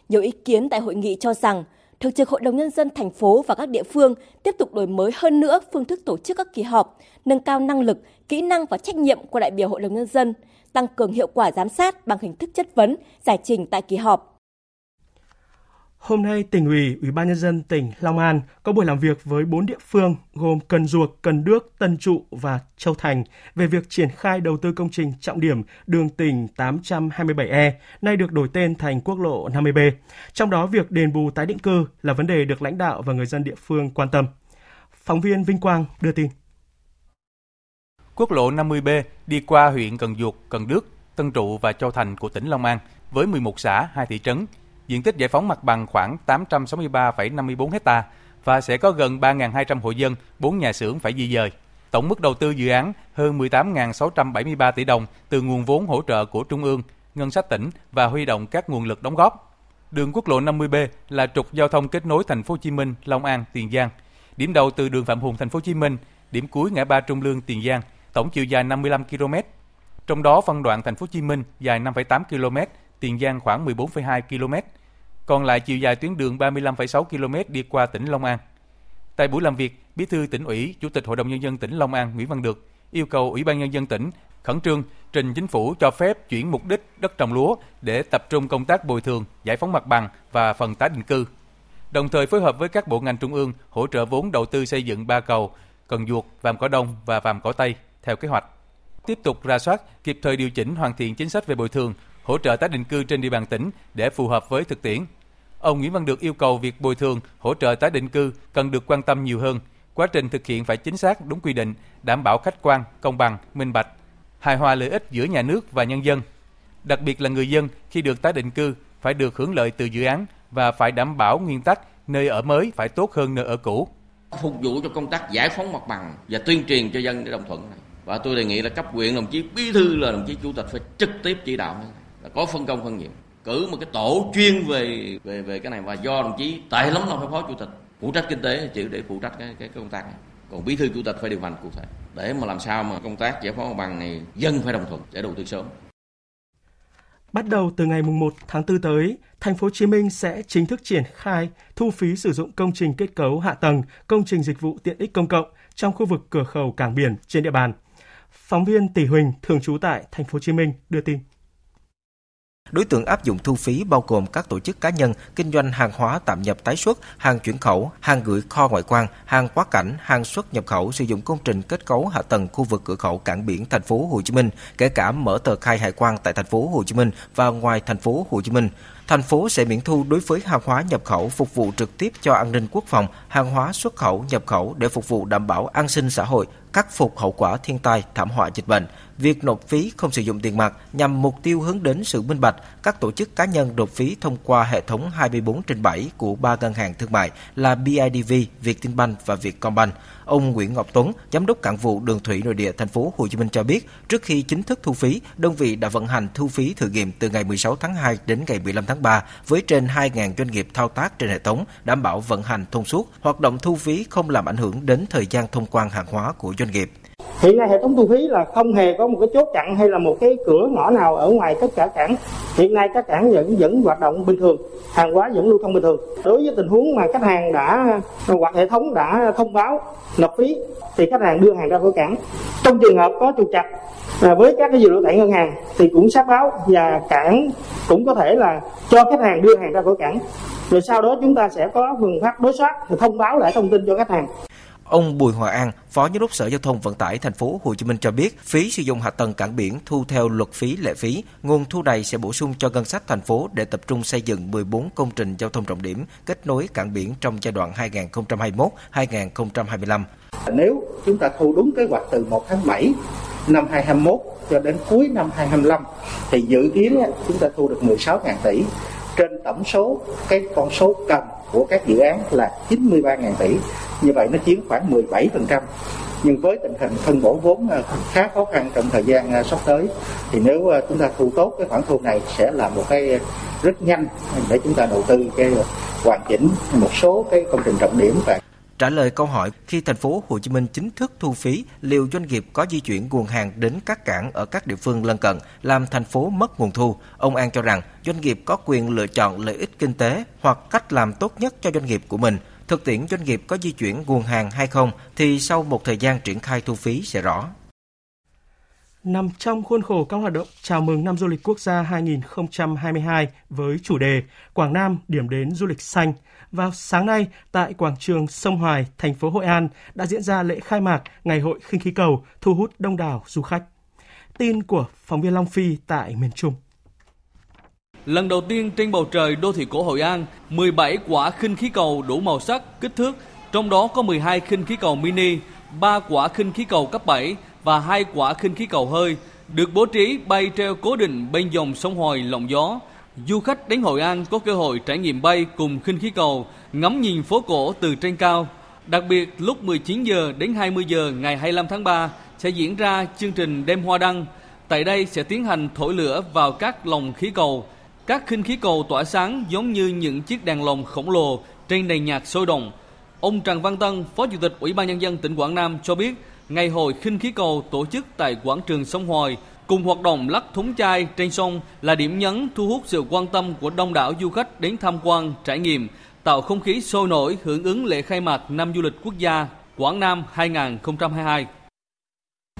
Nhiều ý kiến tại hội nghị cho rằng Thường trực Hội đồng Nhân dân thành phố và các địa phương tiếp tục đổi mới hơn nữa phương thức tổ chức các kỳ họp, nâng cao năng lực, kỹ năng và trách nhiệm của đại biểu Hội đồng Nhân dân, tăng cường hiệu quả giám sát bằng hình thức chất vấn, giải trình tại kỳ họp. Hôm nay, tỉnh ủy, Ủy ban nhân dân tỉnh Long An có buổi làm việc với bốn địa phương gồm Cần Duộc, Cần Đước, Tân Trụ và Châu Thành về việc triển khai đầu tư công trình trọng điểm đường tỉnh 827E, nay được đổi tên thành quốc lộ 50B. Trong đó, việc đền bù tái định cư là vấn đề được lãnh đạo và người dân địa phương quan tâm. Phóng viên Vinh Quang đưa tin. Quốc lộ 50B đi qua huyện Cần Duộc, Cần Đước, Tân Trụ và Châu Thành của tỉnh Long An với 11 xã, 2 thị trấn diện tích giải phóng mặt bằng khoảng 863,54 hecta và sẽ có gần 3.200 hộ dân, 4 nhà xưởng phải di dời. Tổng mức đầu tư dự án hơn 18.673 tỷ đồng từ nguồn vốn hỗ trợ của Trung ương, ngân sách tỉnh và huy động các nguồn lực đóng góp. Đường quốc lộ 50B là trục giao thông kết nối thành phố Hồ Chí Minh, Long An, Tiền Giang. Điểm đầu từ đường Phạm Hùng thành phố Hồ Chí Minh, điểm cuối ngã ba Trung Lương, Tiền Giang, tổng chiều dài 55 km. Trong đó phân đoạn thành phố Hồ Chí Minh dài 5,8 km, Tiền Giang khoảng 14,2 km, còn lại chiều dài tuyến đường 35,6 km đi qua tỉnh Long An. Tại buổi làm việc, Bí thư tỉnh ủy, Chủ tịch Hội đồng nhân dân tỉnh Long An Nguyễn Văn Được yêu cầu Ủy ban nhân dân tỉnh khẩn trương trình chính phủ cho phép chuyển mục đích đất trồng lúa để tập trung công tác bồi thường, giải phóng mặt bằng và phần tái định cư. Đồng thời phối hợp với các bộ ngành trung ương hỗ trợ vốn đầu tư xây dựng ba cầu Cần Duộc, Vàm Cỏ Đông và Vàm Cỏ Tây theo kế hoạch. Tiếp tục ra soát, kịp thời điều chỉnh hoàn thiện chính sách về bồi thường, hỗ trợ tái định cư trên địa bàn tỉnh để phù hợp với thực tiễn. Ông Nguyễn Văn Được yêu cầu việc bồi thường, hỗ trợ tái định cư cần được quan tâm nhiều hơn. Quá trình thực hiện phải chính xác, đúng quy định, đảm bảo khách quan, công bằng, minh bạch, hài hòa lợi ích giữa nhà nước và nhân dân. Đặc biệt là người dân khi được tái định cư phải được hưởng lợi từ dự án và phải đảm bảo nguyên tắc nơi ở mới phải tốt hơn nơi ở cũ. Phục vụ cho công tác giải phóng mặt bằng và tuyên truyền cho dân để đồng thuận này. Và tôi đề nghị là cấp huyện đồng chí bí thư là đồng chí chủ tịch phải trực tiếp chỉ đạo là có phân công phân nhiệm. Cử một cái tổ chuyên về về về cái này. Và do đồng chí tại lắm là phải phó chủ tịch phụ trách kinh tế chịu để phụ trách cái cái công tác này. Còn bí thư chủ tịch phải điều hành cụ thể. Để mà làm sao mà công tác giải phóng mặt bằng này dân phải đồng thuận để đầu tư sớm. Bắt đầu từ ngày 1 tháng 4 tới, thành phố Hồ Chí Minh sẽ chính thức triển khai thu phí sử dụng công trình kết cấu hạ tầng, công trình dịch vụ tiện ích công cộng trong khu vực cửa khẩu cảng biển trên địa bàn. Phóng viên Tỷ Huỳnh thường trú tại thành phố Hồ Chí Minh đưa tin. Đối tượng áp dụng thu phí bao gồm các tổ chức cá nhân kinh doanh hàng hóa tạm nhập tái xuất, hàng chuyển khẩu, hàng gửi kho ngoại quan, hàng quá cảnh, hàng xuất nhập khẩu sử dụng công trình kết cấu hạ tầng khu vực cửa khẩu cảng biển thành phố Hồ Chí Minh, kể cả mở tờ khai hải quan tại thành phố Hồ Chí Minh và ngoài thành phố Hồ Chí Minh. Thành phố sẽ miễn thu đối với hàng hóa nhập khẩu phục vụ trực tiếp cho an ninh quốc phòng, hàng hóa xuất khẩu nhập khẩu để phục vụ đảm bảo an sinh xã hội, khắc phục hậu quả thiên tai, thảm họa dịch bệnh. Việc nộp phí không sử dụng tiền mặt nhằm mục tiêu hướng đến sự minh bạch. Các tổ chức cá nhân nộp phí thông qua hệ thống 24 trên 7 của ba ngân hàng thương mại là BIDV, Vietinbank và Vietcombank. Ông Nguyễn Ngọc Tuấn, giám đốc cảng vụ đường thủy nội địa thành phố Hồ Chí Minh cho biết, trước khi chính thức thu phí, đơn vị đã vận hành thu phí thử nghiệm từ ngày 16 tháng 2 đến ngày 15 tháng 3 với trên 2.000 doanh nghiệp thao tác trên hệ thống, đảm bảo vận hành thông suốt, hoạt động thu phí không làm ảnh hưởng đến thời gian thông quan hàng hóa của doanh nghiệp. Hiện nay hệ thống thu phí là không hề có một cái chốt chặn hay là một cái cửa ngõ nào ở ngoài tất cả cảng. Hiện nay các cảng vẫn vẫn hoạt động bình thường, hàng hóa vẫn lưu thông bình thường. Đối với tình huống mà khách hàng đã hoặc hệ thống đã thông báo nộp phí thì khách hàng đưa hàng ra khỏi cảng. Trong trường hợp có trục trặc à, với các cái dữ liệu tại ngân hàng thì cũng xác báo và cảng cũng có thể là cho khách hàng đưa hàng ra khỏi cảng rồi sau đó chúng ta sẽ có phương pháp đối soát thông báo lại thông tin cho khách hàng Ông Bùi Hòa An, Phó Giám đốc Sở Giao thông Vận tải thành phố Hồ Chí Minh cho biết, phí sử dụng hạ tầng cảng biển thu theo luật phí lệ phí, nguồn thu này sẽ bổ sung cho ngân sách thành phố để tập trung xây dựng 14 công trình giao thông trọng điểm kết nối cảng biển trong giai đoạn 2021-2025. Nếu chúng ta thu đúng kế hoạch từ 1 tháng 7 năm 2021 cho đến cuối năm 2025 thì dự kiến chúng ta thu được 16.000 tỷ trên tổng số, cái con số cần của các dự án là 93.000 tỷ. Như vậy nó chiếm khoảng 17% nhưng với tình hình phân bổ vốn ờ, khá khó khăn trong thời gian ờ, sắp tới, thì nếu ờ, chúng ta thu tốt cái khoản thu này sẽ là một cái rất nhanh để chúng ta đầu tư cái hoàn chỉnh một số cái công trình trọng điểm và Trả lời câu hỏi khi thành phố Hồ Chí Minh chính thức thu phí, liệu doanh nghiệp có di chuyển nguồn hàng đến các cảng ở các địa phương lân cận làm thành phố mất nguồn thu? Ông An cho rằng doanh nghiệp có quyền lựa chọn lợi ích kinh tế hoặc cách làm tốt nhất cho doanh nghiệp của mình. Thực tiễn doanh nghiệp có di chuyển nguồn hàng hay không thì sau một thời gian triển khai thu phí sẽ rõ nằm trong khuôn khổ các hoạt động chào mừng năm du lịch quốc gia 2022 với chủ đề Quảng Nam điểm đến du lịch xanh. Vào sáng nay tại quảng trường Sông Hoài, thành phố Hội An đã diễn ra lễ khai mạc Ngày hội khinh khí cầu thu hút đông đảo du khách. Tin của phóng viên Long Phi tại miền Trung. Lần đầu tiên trên bầu trời đô thị cổ Hội An, 17 quả khinh khí cầu đủ màu sắc, kích thước, trong đó có 12 khinh khí cầu mini, 3 quả khinh khí cầu cấp 7 và hai quả khinh khí cầu hơi được bố trí bay treo cố định bên dòng sông Hoài lộng gió. Du khách đến Hội An có cơ hội trải nghiệm bay cùng khinh khí cầu, ngắm nhìn phố cổ từ trên cao. Đặc biệt lúc 19 giờ đến 20 giờ ngày 25 tháng 3 sẽ diễn ra chương trình đêm hoa đăng. Tại đây sẽ tiến hành thổi lửa vào các lồng khí cầu. Các khinh khí cầu tỏa sáng giống như những chiếc đèn lồng khổng lồ trên nền nhạc sôi động. Ông Trần Văn Tân, Phó Chủ tịch Ủy ban Nhân dân tỉnh Quảng Nam cho biết Ngày hội khinh khí cầu tổ chức tại quảng trường sông Hoài cùng hoạt động lắc thúng chai trên sông là điểm nhấn thu hút sự quan tâm của đông đảo du khách đến tham quan, trải nghiệm, tạo không khí sôi nổi hưởng ứng lễ khai mạc năm du lịch quốc gia Quảng Nam 2022.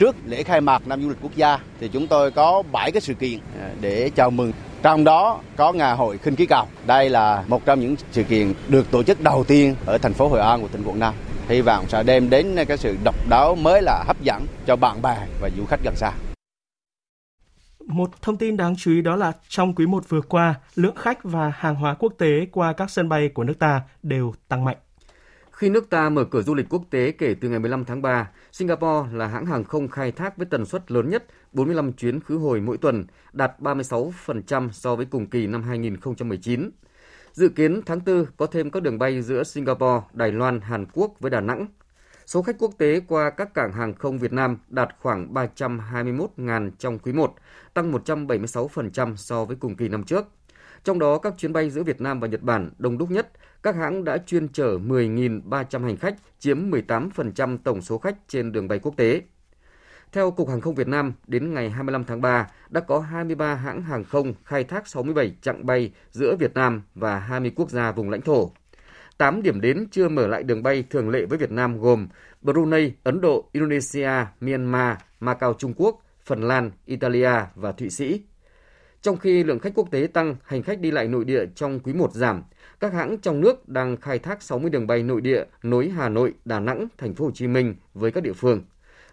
Trước lễ khai mạc năm du lịch quốc gia thì chúng tôi có 7 cái sự kiện để chào mừng. Trong đó có ngày hội khinh khí cầu. Đây là một trong những sự kiện được tổ chức đầu tiên ở thành phố Hội An của tỉnh Quảng Nam hy vọng sẽ đem đến cái sự độc đáo mới là hấp dẫn cho bạn bè và du khách gần xa. Một thông tin đáng chú ý đó là trong quý 1 vừa qua, lượng khách và hàng hóa quốc tế qua các sân bay của nước ta đều tăng mạnh. Khi nước ta mở cửa du lịch quốc tế kể từ ngày 15 tháng 3, Singapore là hãng hàng không khai thác với tần suất lớn nhất 45 chuyến khứ hồi mỗi tuần, đạt 36% so với cùng kỳ năm 2019. Dự kiến tháng 4 có thêm các đường bay giữa Singapore, Đài Loan, Hàn Quốc với Đà Nẵng. Số khách quốc tế qua các cảng hàng không Việt Nam đạt khoảng 321.000 trong quý 1, tăng 176% so với cùng kỳ năm trước. Trong đó, các chuyến bay giữa Việt Nam và Nhật Bản đông đúc nhất, các hãng đã chuyên chở 10.300 hành khách, chiếm 18% tổng số khách trên đường bay quốc tế. Theo Cục Hàng không Việt Nam, đến ngày 25 tháng 3 đã có 23 hãng hàng không khai thác 67 chặng bay giữa Việt Nam và 20 quốc gia vùng lãnh thổ. 8 điểm đến chưa mở lại đường bay thường lệ với Việt Nam gồm Brunei, Ấn Độ, Indonesia, Myanmar, Macau Trung Quốc, Phần Lan, Italia và Thụy Sĩ. Trong khi lượng khách quốc tế tăng, hành khách đi lại nội địa trong quý 1 giảm, các hãng trong nước đang khai thác 60 đường bay nội địa nối Hà Nội, Đà Nẵng, Thành phố Hồ Chí Minh với các địa phương.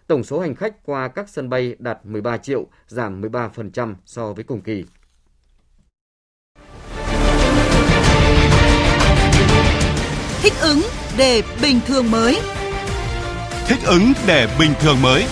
Tổng số hành khách qua các sân bay đạt 13 triệu, giảm 13% so với cùng kỳ. Thích ứng để bình thường mới. Thích ứng để bình thường mới.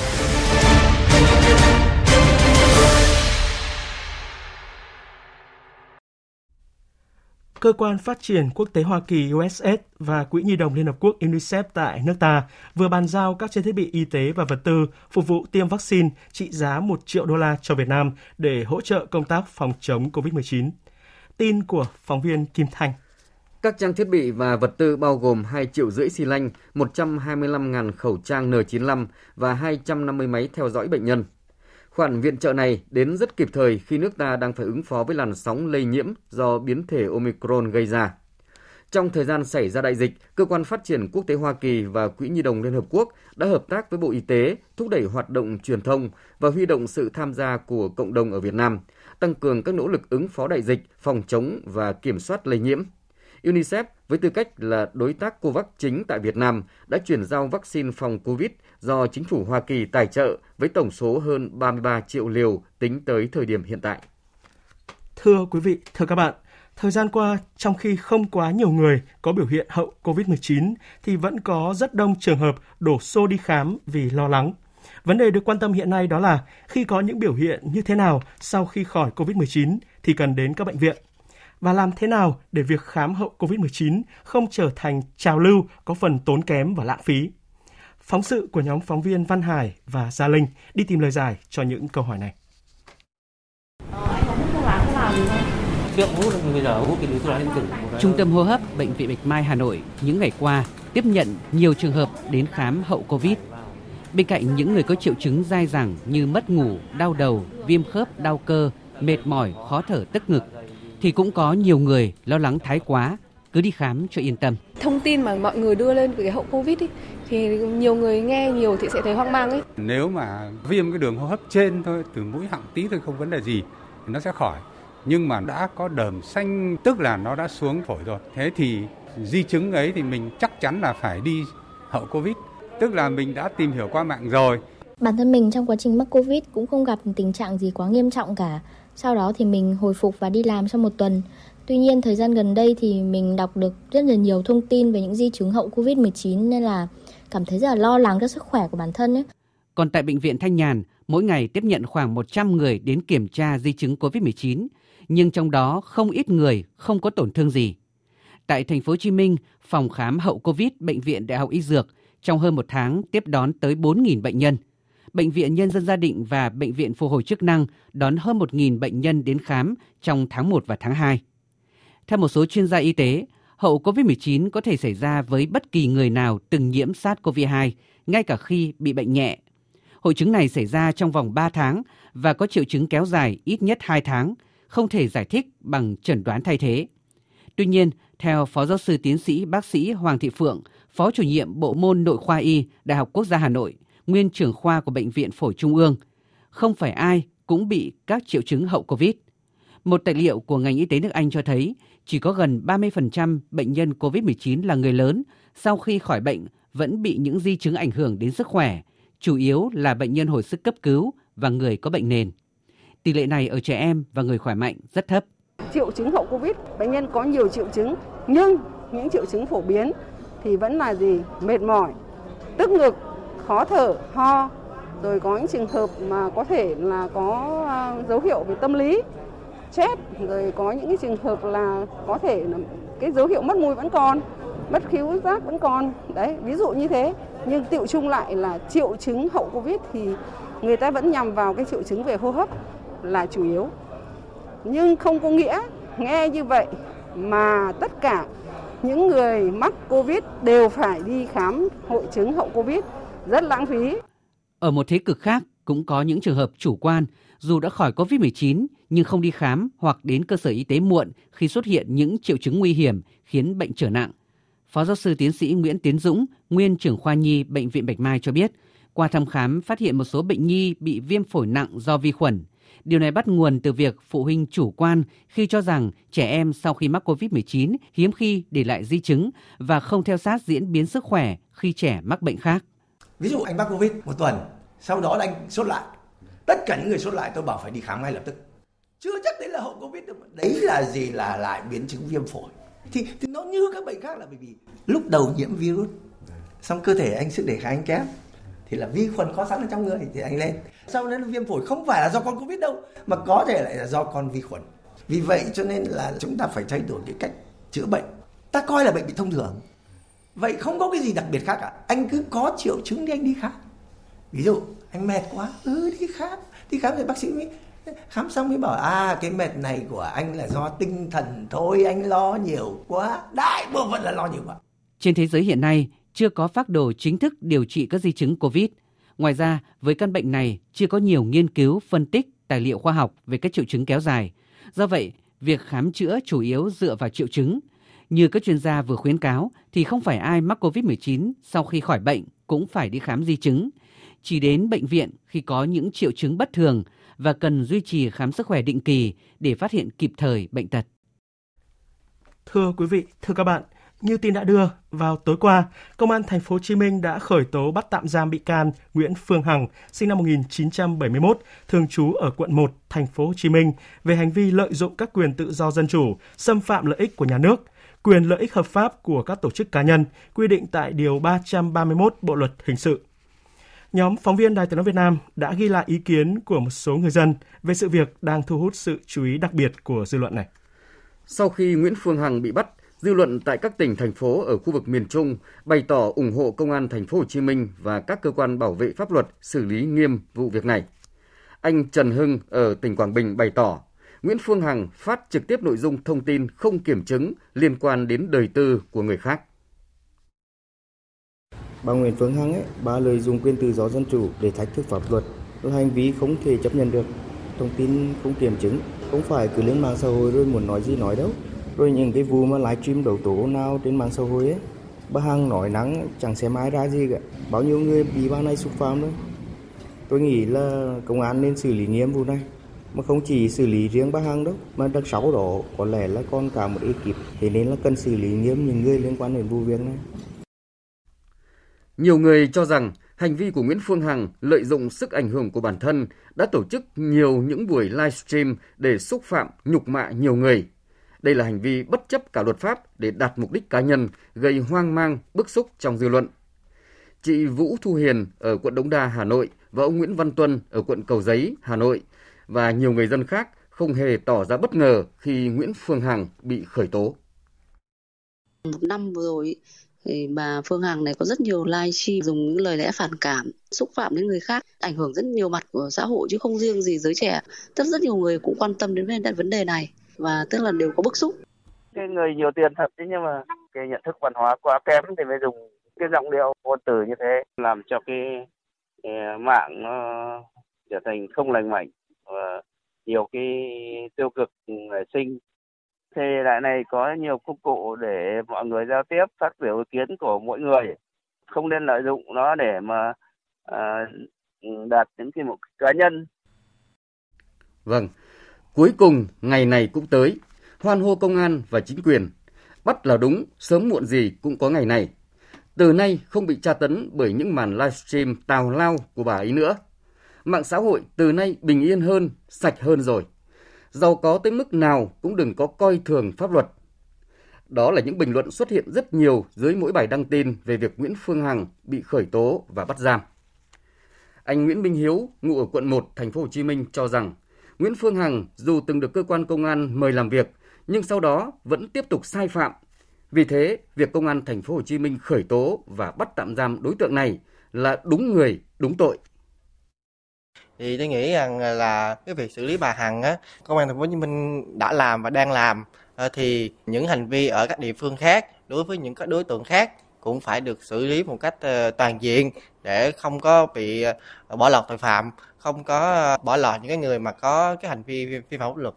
Cơ quan Phát triển Quốc tế Hoa Kỳ USS và Quỹ Nhi đồng Liên Hợp Quốc UNICEF tại nước ta vừa bàn giao các trang thiết bị y tế và vật tư phục vụ tiêm vaccine trị giá 1 triệu đô la cho Việt Nam để hỗ trợ công tác phòng chống COVID-19. Tin của phóng viên Kim Thanh. Các trang thiết bị và vật tư bao gồm 2 triệu rưỡi xi lanh, 125.000 khẩu trang N95 và 250 máy theo dõi bệnh nhân. Khoản viện trợ này đến rất kịp thời khi nước ta đang phải ứng phó với làn sóng lây nhiễm do biến thể Omicron gây ra. Trong thời gian xảy ra đại dịch, Cơ quan Phát triển Quốc tế Hoa Kỳ và Quỹ Nhi đồng Liên Hợp Quốc đã hợp tác với Bộ Y tế, thúc đẩy hoạt động truyền thông và huy động sự tham gia của cộng đồng ở Việt Nam, tăng cường các nỗ lực ứng phó đại dịch, phòng chống và kiểm soát lây nhiễm. UNICEF với tư cách là đối tác COVAX chính tại Việt Nam đã chuyển giao vaccine phòng COVID do chính phủ Hoa Kỳ tài trợ với tổng số hơn 33 triệu liều tính tới thời điểm hiện tại. Thưa quý vị, thưa các bạn, thời gian qua, trong khi không quá nhiều người có biểu hiện hậu COVID-19 thì vẫn có rất đông trường hợp đổ xô đi khám vì lo lắng. Vấn đề được quan tâm hiện nay đó là khi có những biểu hiện như thế nào sau khi khỏi COVID-19 thì cần đến các bệnh viện và làm thế nào để việc khám hậu COVID-19 không trở thành trào lưu có phần tốn kém và lãng phí. Phóng sự của nhóm phóng viên Văn Hải và Gia Linh đi tìm lời giải cho những câu hỏi này. Trung tâm hô hấp Bệnh viện Bạch Mai Hà Nội những ngày qua tiếp nhận nhiều trường hợp đến khám hậu Covid. Bên cạnh những người có triệu chứng dai dẳng như mất ngủ, đau đầu, viêm khớp, đau cơ, mệt mỏi, khó thở tức ngực, thì cũng có nhiều người lo lắng thái quá, cứ đi khám cho yên tâm. Thông tin mà mọi người đưa lên về cái hậu Covid ý, thì nhiều người nghe nhiều thì sẽ thấy hoang mang ấy. Nếu mà viêm cái đường hô hấp trên thôi, từ mũi họng tí thôi không vấn đề gì, thì nó sẽ khỏi. Nhưng mà đã có đờm xanh tức là nó đã xuống phổi rồi. Thế thì di chứng ấy thì mình chắc chắn là phải đi hậu Covid. Tức là mình đã tìm hiểu qua mạng rồi. Bản thân mình trong quá trình mắc Covid cũng không gặp tình trạng gì quá nghiêm trọng cả. Sau đó thì mình hồi phục và đi làm trong một tuần. Tuy nhiên thời gian gần đây thì mình đọc được rất là nhiều thông tin về những di chứng hậu Covid-19 nên là cảm thấy rất là lo lắng cho sức khỏe của bản thân ấy. Còn tại bệnh viện Thanh Nhàn, mỗi ngày tiếp nhận khoảng 100 người đến kiểm tra di chứng COVID-19, nhưng trong đó không ít người không có tổn thương gì. Tại thành phố Hồ Chí Minh, phòng khám hậu Covid bệnh viện Đại học Y Dược trong hơn một tháng tiếp đón tới 4.000 bệnh nhân. Bệnh viện Nhân dân Gia Định và Bệnh viện Phục hồi chức năng đón hơn 1.000 bệnh nhân đến khám trong tháng 1 và tháng 2. Theo một số chuyên gia y tế, hậu COVID-19 có thể xảy ra với bất kỳ người nào từng nhiễm SARS-CoV-2, ngay cả khi bị bệnh nhẹ. Hội chứng này xảy ra trong vòng 3 tháng và có triệu chứng kéo dài ít nhất 2 tháng, không thể giải thích bằng chẩn đoán thay thế. Tuy nhiên, theo Phó Giáo sư Tiến sĩ Bác sĩ Hoàng Thị Phượng, Phó chủ nhiệm Bộ môn Nội khoa Y, Đại học Quốc gia Hà Nội, nguyên trưởng khoa của Bệnh viện Phổi Trung ương, không phải ai cũng bị các triệu chứng hậu COVID. Một tài liệu của ngành y tế nước Anh cho thấy chỉ có gần 30% bệnh nhân COVID-19 là người lớn sau khi khỏi bệnh vẫn bị những di chứng ảnh hưởng đến sức khỏe, chủ yếu là bệnh nhân hồi sức cấp cứu và người có bệnh nền. Tỷ lệ này ở trẻ em và người khỏe mạnh rất thấp. Triệu chứng hậu Covid, bệnh nhân có nhiều triệu chứng nhưng những triệu chứng phổ biến thì vẫn là gì? Mệt mỏi, tức ngực, khó thở, ho, rồi có những trường hợp mà có thể là có à, dấu hiệu về tâm lý chết. Rồi có những cái trường hợp là có thể là cái dấu hiệu mất mùi vẫn còn, mất khiếu giác vẫn còn. Đấy, ví dụ như thế. Nhưng tiệu chung lại là triệu chứng hậu covid thì người ta vẫn nhằm vào cái triệu chứng về hô hấp là chủ yếu. Nhưng không có nghĩa, nghe như vậy, mà tất cả những người mắc covid đều phải đi khám hội chứng hậu covid, rất lãng phí. Ở một thế cực khác, cũng có những trường hợp chủ quan dù đã khỏi COVID-19 nhưng không đi khám hoặc đến cơ sở y tế muộn khi xuất hiện những triệu chứng nguy hiểm khiến bệnh trở nặng. Phó giáo sư tiến sĩ Nguyễn Tiến Dũng, nguyên trưởng khoa nhi Bệnh viện Bạch Mai cho biết, qua thăm khám phát hiện một số bệnh nhi bị viêm phổi nặng do vi khuẩn. Điều này bắt nguồn từ việc phụ huynh chủ quan khi cho rằng trẻ em sau khi mắc COVID-19 hiếm khi để lại di chứng và không theo sát diễn biến sức khỏe khi trẻ mắc bệnh khác. Ví dụ anh mắc COVID một tuần, sau đó anh sốt lại, tất cả những người sốt lại tôi bảo phải đi khám ngay lập tức. Chưa chắc đấy là hậu covid được đấy là gì là lại biến chứng viêm phổi. Thì, thì nó như các bệnh khác là bởi vì lúc đầu nhiễm virus xong cơ thể anh sức đề kháng anh kém thì là vi khuẩn có sẵn ở trong người thì anh lên. Sau đó viêm phổi không phải là do con covid đâu mà có thể lại là do con vi khuẩn. Vì vậy cho nên là chúng ta phải thay đổi cái cách chữa bệnh. Ta coi là bệnh bị thông thường. Vậy không có cái gì đặc biệt khác cả. Anh cứ có triệu chứng thì anh đi khám ví dụ, anh mệt quá ừ đi khám đi khám thì bác sĩ mới khám xong mới bảo à cái mệt này của anh là do tinh thần thôi, anh lo nhiều quá. Đại bộ phận là lo nhiều quá. Trên thế giới hiện nay, chưa có phác đồ chính thức điều trị các di chứng covid. Ngoài ra, với căn bệnh này, chưa có nhiều nghiên cứu, phân tích, tài liệu khoa học về các triệu chứng kéo dài. Do vậy, việc khám chữa chủ yếu dựa vào triệu chứng. Như các chuyên gia vừa khuyến cáo, thì không phải ai mắc covid-19 sau khi khỏi bệnh cũng phải đi khám di chứng chỉ đến bệnh viện khi có những triệu chứng bất thường và cần duy trì khám sức khỏe định kỳ để phát hiện kịp thời bệnh tật. Thưa quý vị, thưa các bạn, như tin đã đưa, vào tối qua, Công an thành phố Hồ Chí Minh đã khởi tố bắt tạm giam bị can Nguyễn Phương Hằng, sinh năm 1971, thường trú ở quận 1, thành phố Hồ Chí Minh về hành vi lợi dụng các quyền tự do dân chủ, xâm phạm lợi ích của nhà nước, quyền lợi ích hợp pháp của các tổ chức cá nhân, quy định tại điều 331 Bộ luật hình sự nhóm phóng viên Đài Tiếng nói Việt Nam đã ghi lại ý kiến của một số người dân về sự việc đang thu hút sự chú ý đặc biệt của dư luận này. Sau khi Nguyễn Phương Hằng bị bắt, dư luận tại các tỉnh thành phố ở khu vực miền Trung bày tỏ ủng hộ công an thành phố Hồ Chí Minh và các cơ quan bảo vệ pháp luật xử lý nghiêm vụ việc này. Anh Trần Hưng ở tỉnh Quảng Bình bày tỏ, Nguyễn Phương Hằng phát trực tiếp nội dung thông tin không kiểm chứng liên quan đến đời tư của người khác. Bà Nguyễn Phương Hằng ấy, bà lợi dụng quyền tự do dân chủ để thách thức pháp luật, là hành vi không thể chấp nhận được. Thông tin không kiểm chứng, không phải cứ lên mạng xã hội rồi muốn nói gì nói đâu. Rồi những cái vụ mà livestream đầu tố nào trên mạng xã hội ấy, bà Hằng nói nắng chẳng xem ai ra gì cả. Bao nhiêu người bị bà này xúc phạm thôi. Tôi nghĩ là công an nên xử lý nghiêm vụ này mà không chỉ xử lý riêng bà Hằng đâu mà đằng sau đó có lẽ là còn cả một ekip thế nên là cần xử lý nghiêm những người liên quan đến vụ việc này nhiều người cho rằng hành vi của Nguyễn Phương Hằng lợi dụng sức ảnh hưởng của bản thân đã tổ chức nhiều những buổi livestream để xúc phạm, nhục mạ nhiều người. Đây là hành vi bất chấp cả luật pháp để đạt mục đích cá nhân, gây hoang mang, bức xúc trong dư luận. Chị Vũ Thu Hiền ở quận Đống Đa, Hà Nội và ông Nguyễn Văn Tuân ở quận Cầu Giấy, Hà Nội và nhiều người dân khác không hề tỏ ra bất ngờ khi Nguyễn Phương Hằng bị khởi tố. Một năm vừa rồi, thì bà Phương Hằng này có rất nhiều live stream dùng những lời lẽ phản cảm, xúc phạm đến người khác, ảnh hưởng rất nhiều mặt của xã hội chứ không riêng gì giới trẻ. Rất rất nhiều người cũng quan tâm đến vấn đề này và tức là đều có bức xúc. Cái người nhiều tiền thật chứ nhưng mà cái nhận thức văn hóa quá kém thì mới dùng cái giọng điệu ngôn từ như thế làm cho cái, cái mạng nó trở thành không lành mạnh và nhiều cái tiêu cực nảy sinh thì lại này có nhiều công cụ để mọi người giao tiếp phát biểu ý kiến của mỗi người. Không nên lợi dụng nó để mà à, đạt những cái mục cá nhân. Vâng cuối cùng ngày này cũng tới hoan hô công an và chính quyền. Bắt là đúng sớm muộn gì cũng có ngày này. Từ nay không bị tra tấn bởi những màn livestream tào lao của bà ấy nữa. Mạng xã hội từ nay bình yên hơn sạch hơn rồi giàu có tới mức nào cũng đừng có coi thường pháp luật. Đó là những bình luận xuất hiện rất nhiều dưới mỗi bài đăng tin về việc Nguyễn Phương Hằng bị khởi tố và bắt giam. Anh Nguyễn Minh Hiếu, ngụ ở quận 1, thành phố Hồ Chí Minh cho rằng Nguyễn Phương Hằng dù từng được cơ quan công an mời làm việc nhưng sau đó vẫn tiếp tục sai phạm. Vì thế, việc công an thành phố Hồ Chí Minh khởi tố và bắt tạm giam đối tượng này là đúng người, đúng tội thì tôi nghĩ rằng là cái việc xử lý bà Hằng á công an thành phố Hồ Chí Minh đã làm và đang làm ờ, thì những hành vi ở các địa phương khác đối với những các đối tượng khác cũng phải được xử lý một cách ờ, toàn diện để không có bị ờ, bỏ lọt tội phạm, không có bỏ lọt những cái người mà có cái hành vi vi phạm pháp luật.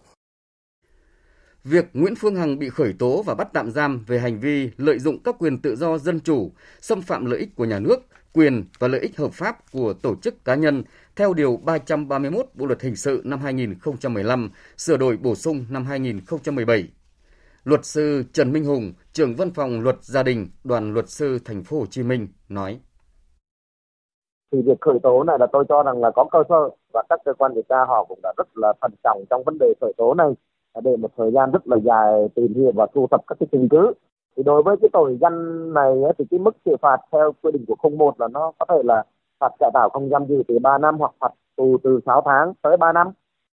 Việc Nguyễn Phương Hằng bị khởi tố và bắt tạm giam về hành vi lợi dụng các quyền tự do dân chủ, xâm phạm lợi ích của nhà nước, quyền và lợi ích hợp pháp của tổ chức cá nhân theo Điều 331 Bộ Luật Hình sự năm 2015, sửa đổi bổ sung năm 2017. Luật sư Trần Minh Hùng, trưởng văn phòng luật gia đình, đoàn luật sư thành phố Hồ Chí Minh nói: Thì việc khởi tố này là tôi cho rằng là có cơ sở và các cơ quan điều tra họ cũng đã rất là thận trọng trong vấn đề khởi tố này để một thời gian rất là dài tìm hiểu và thu thập các cái chứng cứ thì đối với cái tội danh này thì cái mức xử phạt theo quy định của khung một là nó có thể là phạt cải tạo không giam giữ từ 3 năm hoặc phạt tù từ 6 tháng tới 3 năm.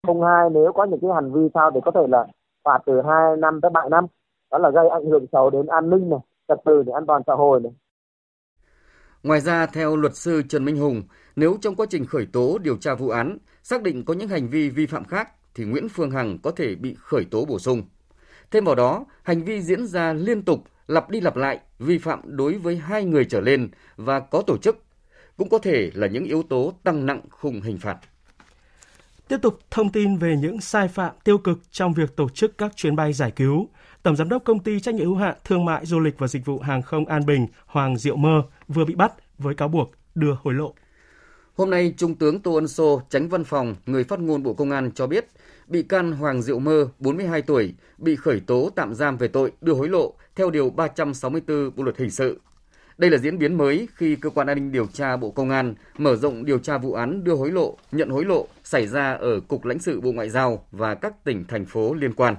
Khung hai nếu có những cái hành vi sao thì có thể là phạt từ 2 năm tới 7 năm. Đó là gây ảnh hưởng xấu đến an ninh này, trật tự để an toàn xã hội này. Ngoài ra, theo luật sư Trần Minh Hùng, nếu trong quá trình khởi tố điều tra vụ án xác định có những hành vi vi phạm khác thì Nguyễn Phương Hằng có thể bị khởi tố bổ sung. Thêm vào đó, hành vi diễn ra liên tục, lặp đi lặp lại, vi phạm đối với hai người trở lên và có tổ chức cũng có thể là những yếu tố tăng nặng khung hình phạt. Tiếp tục thông tin về những sai phạm tiêu cực trong việc tổ chức các chuyến bay giải cứu. Tổng giám đốc công ty trách nhiệm hữu hạn thương mại du lịch và dịch vụ hàng không An Bình Hoàng Diệu Mơ vừa bị bắt với cáo buộc đưa hối lộ. Hôm nay, Trung tướng Tô Ân Sô, tránh văn phòng, người phát ngôn Bộ Công an cho biết, bị can Hoàng Diệu Mơ, 42 tuổi, bị khởi tố tạm giam về tội đưa hối lộ theo Điều 364 Bộ Luật Hình sự. Đây là diễn biến mới khi cơ quan an ninh điều tra Bộ Công an mở rộng điều tra vụ án đưa hối lộ, nhận hối lộ xảy ra ở Cục lãnh sự Bộ Ngoại giao và các tỉnh thành phố liên quan.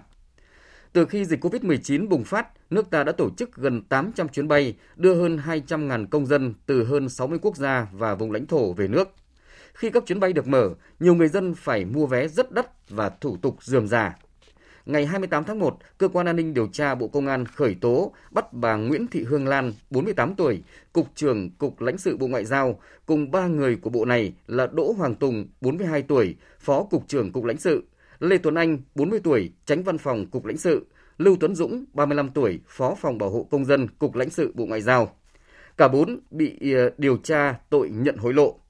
Từ khi dịch COVID-19 bùng phát, nước ta đã tổ chức gần 800 chuyến bay đưa hơn 200.000 công dân từ hơn 60 quốc gia và vùng lãnh thổ về nước. Khi các chuyến bay được mở, nhiều người dân phải mua vé rất đắt và thủ tục dườm già ngày 28 tháng 1, Cơ quan An ninh Điều tra Bộ Công an khởi tố bắt bà Nguyễn Thị Hương Lan, 48 tuổi, Cục trưởng Cục lãnh sự Bộ Ngoại giao, cùng ba người của bộ này là Đỗ Hoàng Tùng, 42 tuổi, Phó Cục trưởng Cục lãnh sự, Lê Tuấn Anh, 40 tuổi, Tránh Văn phòng Cục lãnh sự, Lưu Tuấn Dũng, 35 tuổi, Phó phòng bảo hộ công dân Cục lãnh sự Bộ Ngoại giao. Cả bốn bị ờ, điều tra tội nhận hối lộ.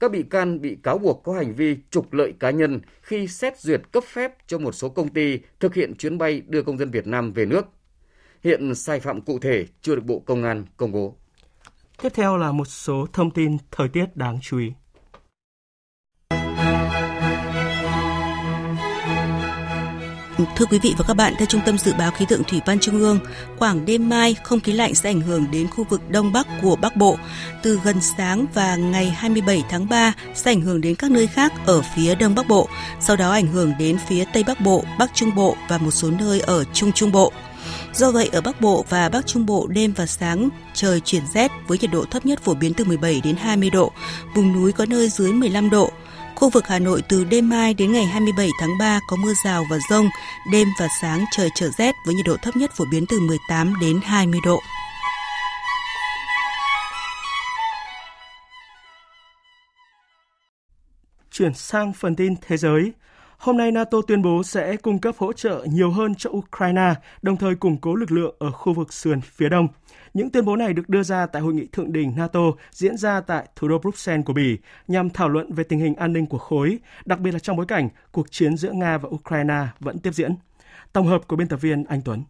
Các bị can bị cáo buộc có hành vi trục lợi cá nhân khi xét duyệt cấp phép cho một số công ty thực hiện chuyến bay đưa công dân Việt Nam về nước. Hiện sai phạm cụ thể chưa được Bộ Công an công bố. Tiếp theo là một số thông tin thời tiết đáng chú ý. Thưa quý vị và các bạn, theo Trung tâm Dự báo Khí tượng Thủy văn Trung ương, khoảng đêm mai, không khí lạnh sẽ ảnh hưởng đến khu vực Đông Bắc của Bắc Bộ. Từ gần sáng và ngày 27 tháng 3 sẽ ảnh hưởng đến các nơi khác ở phía Đông Bắc Bộ, sau đó ảnh hưởng đến phía Tây Bắc Bộ, Bắc Trung Bộ và một số nơi ở Trung Trung Bộ. Do vậy, ở Bắc Bộ và Bắc Trung Bộ đêm và sáng trời chuyển rét với nhiệt độ thấp nhất phổ biến từ 17 đến 20 độ, vùng núi có nơi dưới 15 độ. Khu vực Hà Nội từ đêm mai đến ngày 27 tháng 3 có mưa rào và rông, đêm và sáng trời trở rét với nhiệt độ thấp nhất phổ biến từ 18 đến 20 độ. Chuyển sang phần tin thế giới. Hôm nay NATO tuyên bố sẽ cung cấp hỗ trợ nhiều hơn cho Ukraine, đồng thời củng cố lực lượng ở khu vực sườn phía đông. Những tuyên bố này được đưa ra tại hội nghị thượng đỉnh NATO diễn ra tại thủ đô Bruxelles của Bỉ nhằm thảo luận về tình hình an ninh của khối, đặc biệt là trong bối cảnh cuộc chiến giữa Nga và Ukraine vẫn tiếp diễn. Tổng hợp của biên tập viên Anh Tuấn.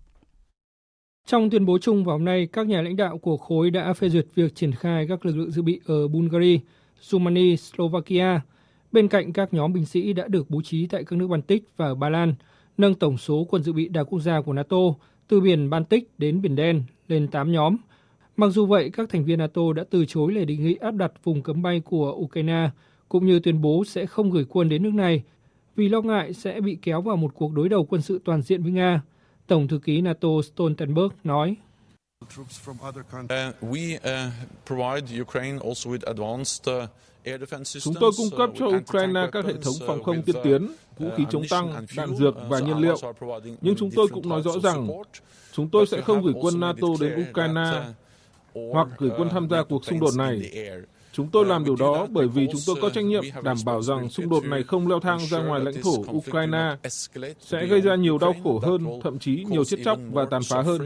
Trong tuyên bố chung vào hôm nay, các nhà lãnh đạo của khối đã phê duyệt việc triển khai các lực lượng dự bị ở Bulgaria, Romania, Slovakia, bên cạnh các nhóm binh sĩ đã được bố trí tại các nước Baltic và ở Ba Lan, nâng tổng số quân dự bị đa quốc gia của NATO từ biển Baltic đến Biển Đen lên 8 nhóm. Mặc dù vậy, các thành viên NATO đã từ chối lời đề nghị áp đặt vùng cấm bay của Ukraine, cũng như tuyên bố sẽ không gửi quân đến nước này vì lo ngại sẽ bị kéo vào một cuộc đối đầu quân sự toàn diện với Nga. Tổng thư ký NATO Stoltenberg nói. Chúng tôi cung cấp cho Ukraine các hệ thống phòng không tiên tiến, vũ khí chống tăng, đạn dược và nhiên liệu. Nhưng chúng tôi cũng nói rõ rằng chúng tôi sẽ không gửi quân NATO đến Ukraine hoặc gửi quân tham gia cuộc xung đột này. Chúng tôi làm điều đó bởi vì chúng tôi có trách nhiệm đảm bảo rằng xung đột này không leo thang ra ngoài lãnh thổ Ukraine, sẽ gây ra nhiều đau khổ hơn, thậm chí nhiều chết chóc và tàn phá hơn.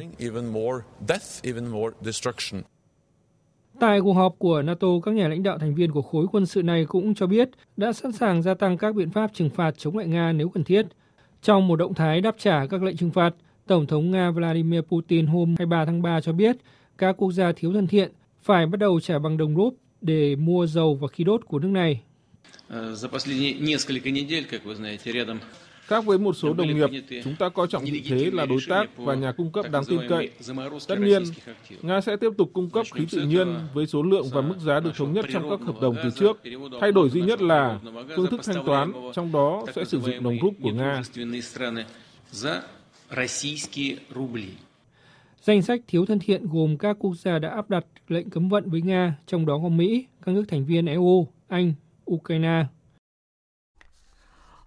Tại cuộc họp của NATO, các nhà lãnh đạo thành viên của khối quân sự này cũng cho biết đã sẵn sàng gia tăng các biện pháp trừng phạt chống lại Nga nếu cần thiết. Trong một động thái đáp trả các lệnh trừng phạt, Tổng thống Nga Vladimir Putin hôm 23 tháng 3 cho biết các quốc gia thiếu thân thiện phải bắt đầu trả bằng đồng rúp để mua dầu và khí đốt của nước này. Khác với một số đồng nghiệp, chúng ta coi trọng vị thế là đối tác và nhà cung cấp đáng tin cậy. Tất nhiên, Nga sẽ tiếp tục cung cấp khí tự nhiên với số lượng và mức giá được thống nhất trong các hợp đồng từ trước. Thay đổi duy nhất là phương thức thanh toán, trong đó sẽ sử dụng đồng rúp của Nga. Danh sách thiếu thân thiện gồm các quốc gia đã áp đặt lệnh cấm vận với Nga, trong đó có Mỹ, các nước thành viên EU, Anh, Ukraine.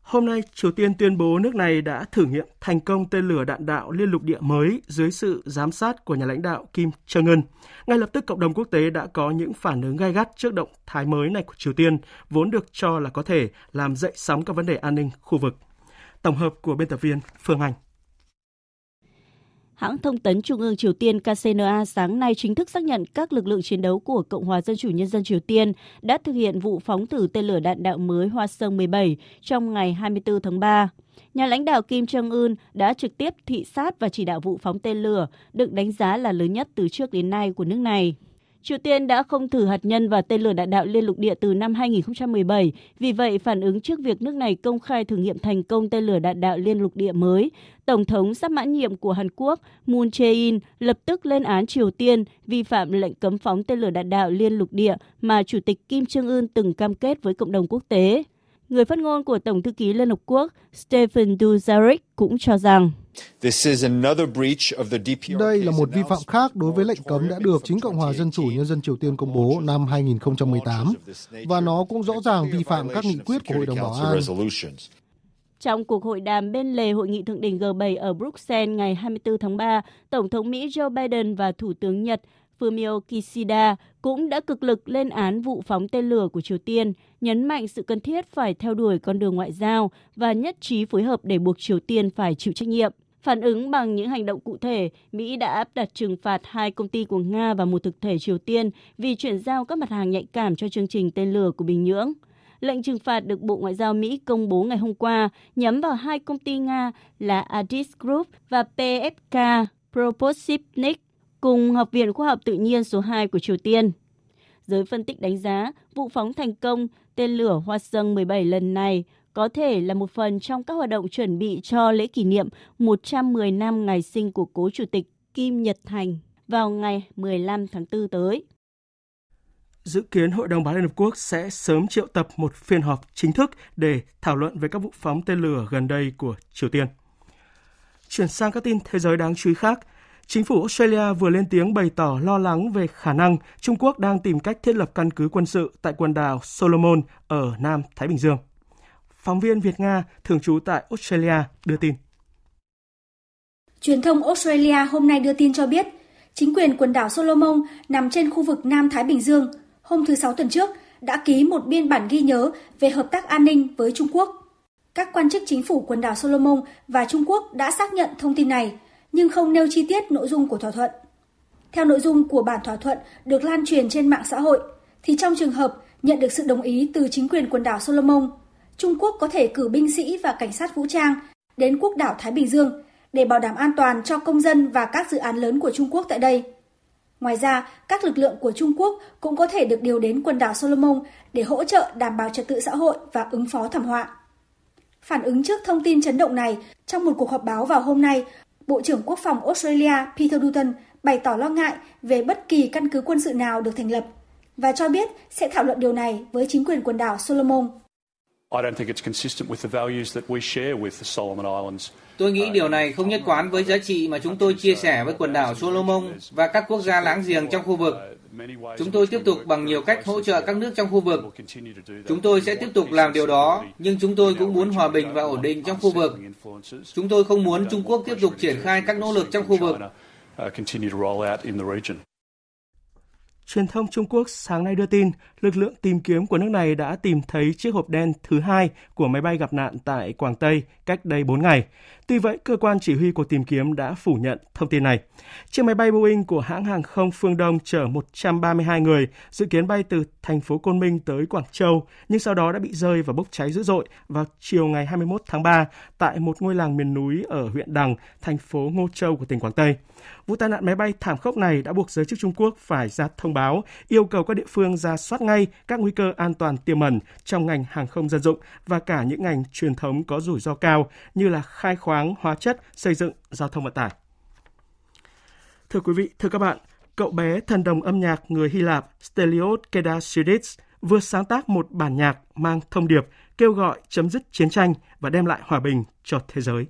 Hôm nay, Triều Tiên tuyên bố nước này đã thử nghiệm thành công tên lửa đạn đạo liên lục địa mới dưới sự giám sát của nhà lãnh đạo Kim Jong-un. Ngay lập tức, cộng đồng quốc tế đã có những phản ứng gai gắt trước động thái mới này của Triều Tiên, vốn được cho là có thể làm dậy sóng các vấn đề an ninh khu vực. Tổng hợp của biên tập viên Phương Anh. Hãng thông tấn Trung ương Triều Tiên KCNA sáng nay chính thức xác nhận các lực lượng chiến đấu của Cộng hòa Dân chủ Nhân dân Triều Tiên đã thực hiện vụ phóng thử tên lửa đạn đạo mới Hoa Sơn 17 trong ngày 24 tháng 3. Nhà lãnh đạo Kim Jong-un đã trực tiếp thị sát và chỉ đạo vụ phóng tên lửa, được đánh giá là lớn nhất từ trước đến nay của nước này. Triều Tiên đã không thử hạt nhân và tên lửa đạn đạo liên lục địa từ năm 2017, vì vậy phản ứng trước việc nước này công khai thử nghiệm thành công tên lửa đạn đạo liên lục địa mới, Tổng thống sắp mãn nhiệm của Hàn Quốc Moon Jae-in lập tức lên án Triều Tiên vi phạm lệnh cấm phóng tên lửa đạn đạo liên lục địa mà Chủ tịch Kim Jong-un từng cam kết với cộng đồng quốc tế. Người phát ngôn của Tổng thư ký Liên Hợp Quốc Stephen Dujarric cũng cho rằng đây là một vi phạm khác đối với lệnh cấm đã được chính Cộng hòa Dân chủ Nhân dân Triều Tiên công bố năm 2018 và nó cũng rõ ràng vi phạm các nghị quyết của Hội đồng Bảo an. Trong cuộc hội đàm bên lề hội nghị thượng đỉnh G7 ở Bruxelles ngày 24 tháng 3, Tổng thống Mỹ Joe Biden và Thủ tướng Nhật Fumio Kishida cũng đã cực lực lên án vụ phóng tên lửa của Triều Tiên, nhấn mạnh sự cần thiết phải theo đuổi con đường ngoại giao và nhất trí phối hợp để buộc Triều Tiên phải chịu trách nhiệm. Phản ứng bằng những hành động cụ thể, Mỹ đã áp đặt trừng phạt hai công ty của Nga và một thực thể Triều Tiên vì chuyển giao các mặt hàng nhạy cảm cho chương trình tên lửa của Bình Nhưỡng. Lệnh trừng phạt được Bộ Ngoại giao Mỹ công bố ngày hôm qua nhắm vào hai công ty Nga là Adis Group và PFK Proposipnik cùng Học viện Khoa học Tự nhiên số 2 của Triều Tiên. Giới phân tích đánh giá vụ phóng thành công tên lửa Hoa Sơn 17 lần này có thể là một phần trong các hoạt động chuẩn bị cho lễ kỷ niệm 110 năm ngày sinh của cố chủ tịch Kim Nhật Thành vào ngày 15 tháng 4 tới. Dự kiến Hội đồng Bảo Liên Hợp Quốc sẽ sớm triệu tập một phiên họp chính thức để thảo luận về các vụ phóng tên lửa gần đây của Triều Tiên. Chuyển sang các tin thế giới đáng chú ý khác, Chính phủ Australia vừa lên tiếng bày tỏ lo lắng về khả năng Trung Quốc đang tìm cách thiết lập căn cứ quân sự tại quần đảo Solomon ở Nam Thái Bình Dương. Phóng viên Việt Nga thường trú tại Australia đưa tin. Truyền thông Australia hôm nay đưa tin cho biết, chính quyền quần đảo Solomon nằm trên khu vực Nam Thái Bình Dương hôm thứ Sáu tuần trước đã ký một biên bản ghi nhớ về hợp tác an ninh với Trung Quốc. Các quan chức chính phủ quần đảo Solomon và Trung Quốc đã xác nhận thông tin này, nhưng không nêu chi tiết nội dung của thỏa thuận. Theo nội dung của bản thỏa thuận được lan truyền trên mạng xã hội, thì trong trường hợp nhận được sự đồng ý từ chính quyền quần đảo Solomon, Trung Quốc có thể cử binh sĩ và cảnh sát vũ trang đến quốc đảo Thái Bình Dương để bảo đảm an toàn cho công dân và các dự án lớn của Trung Quốc tại đây. Ngoài ra, các lực lượng của Trung Quốc cũng có thể được điều đến quần đảo Solomon để hỗ trợ đảm bảo trật tự xã hội và ứng phó thảm họa. Phản ứng trước thông tin chấn động này, trong một cuộc họp báo vào hôm nay, Bộ trưởng Quốc phòng Australia Peter Dutton bày tỏ lo ngại về bất kỳ căn cứ quân sự nào được thành lập và cho biết sẽ thảo luận điều này với chính quyền quần đảo Solomon. Tôi nghĩ điều này không nhất quán với giá trị mà chúng tôi chia sẻ với quần đảo Solomon và các quốc gia láng giềng trong khu vực. Chúng tôi tiếp tục bằng nhiều cách hỗ trợ các nước trong khu vực. Chúng tôi sẽ tiếp tục làm điều đó, nhưng chúng tôi cũng muốn hòa bình và ổn định trong khu vực. Chúng tôi không muốn Trung Quốc tiếp tục triển khai các nỗ lực trong khu vực. Truyền thông Trung Quốc sáng nay đưa tin, lực lượng tìm kiếm của nước này đã tìm thấy chiếc hộp đen thứ hai của máy bay gặp nạn tại Quảng Tây cách đây 4 ngày. Tuy vậy, cơ quan chỉ huy cuộc tìm kiếm đã phủ nhận thông tin này. Chiếc máy bay Boeing của hãng hàng không Phương Đông chở 132 người, dự kiến bay từ thành phố Côn Minh tới Quảng Châu, nhưng sau đó đã bị rơi và bốc cháy dữ dội vào chiều ngày 21 tháng 3 tại một ngôi làng miền núi ở huyện Đằng, thành phố Ngô Châu của tỉnh Quảng Tây. Vụ tai nạn máy bay thảm khốc này đã buộc giới chức Trung Quốc phải ra thông báo yêu cầu các địa phương ra soát ngay các nguy cơ an toàn tiềm ẩn trong ngành hàng không dân dụng và cả những ngành truyền thống có rủi ro cao như là khai khoáng, hóa chất, xây dựng, giao thông vận tải. Thưa quý vị, thưa các bạn, cậu bé thần đồng âm nhạc người Hy Lạp Stelios Kedasidis vừa sáng tác một bản nhạc mang thông điệp kêu gọi chấm dứt chiến tranh và đem lại hòa bình cho thế giới.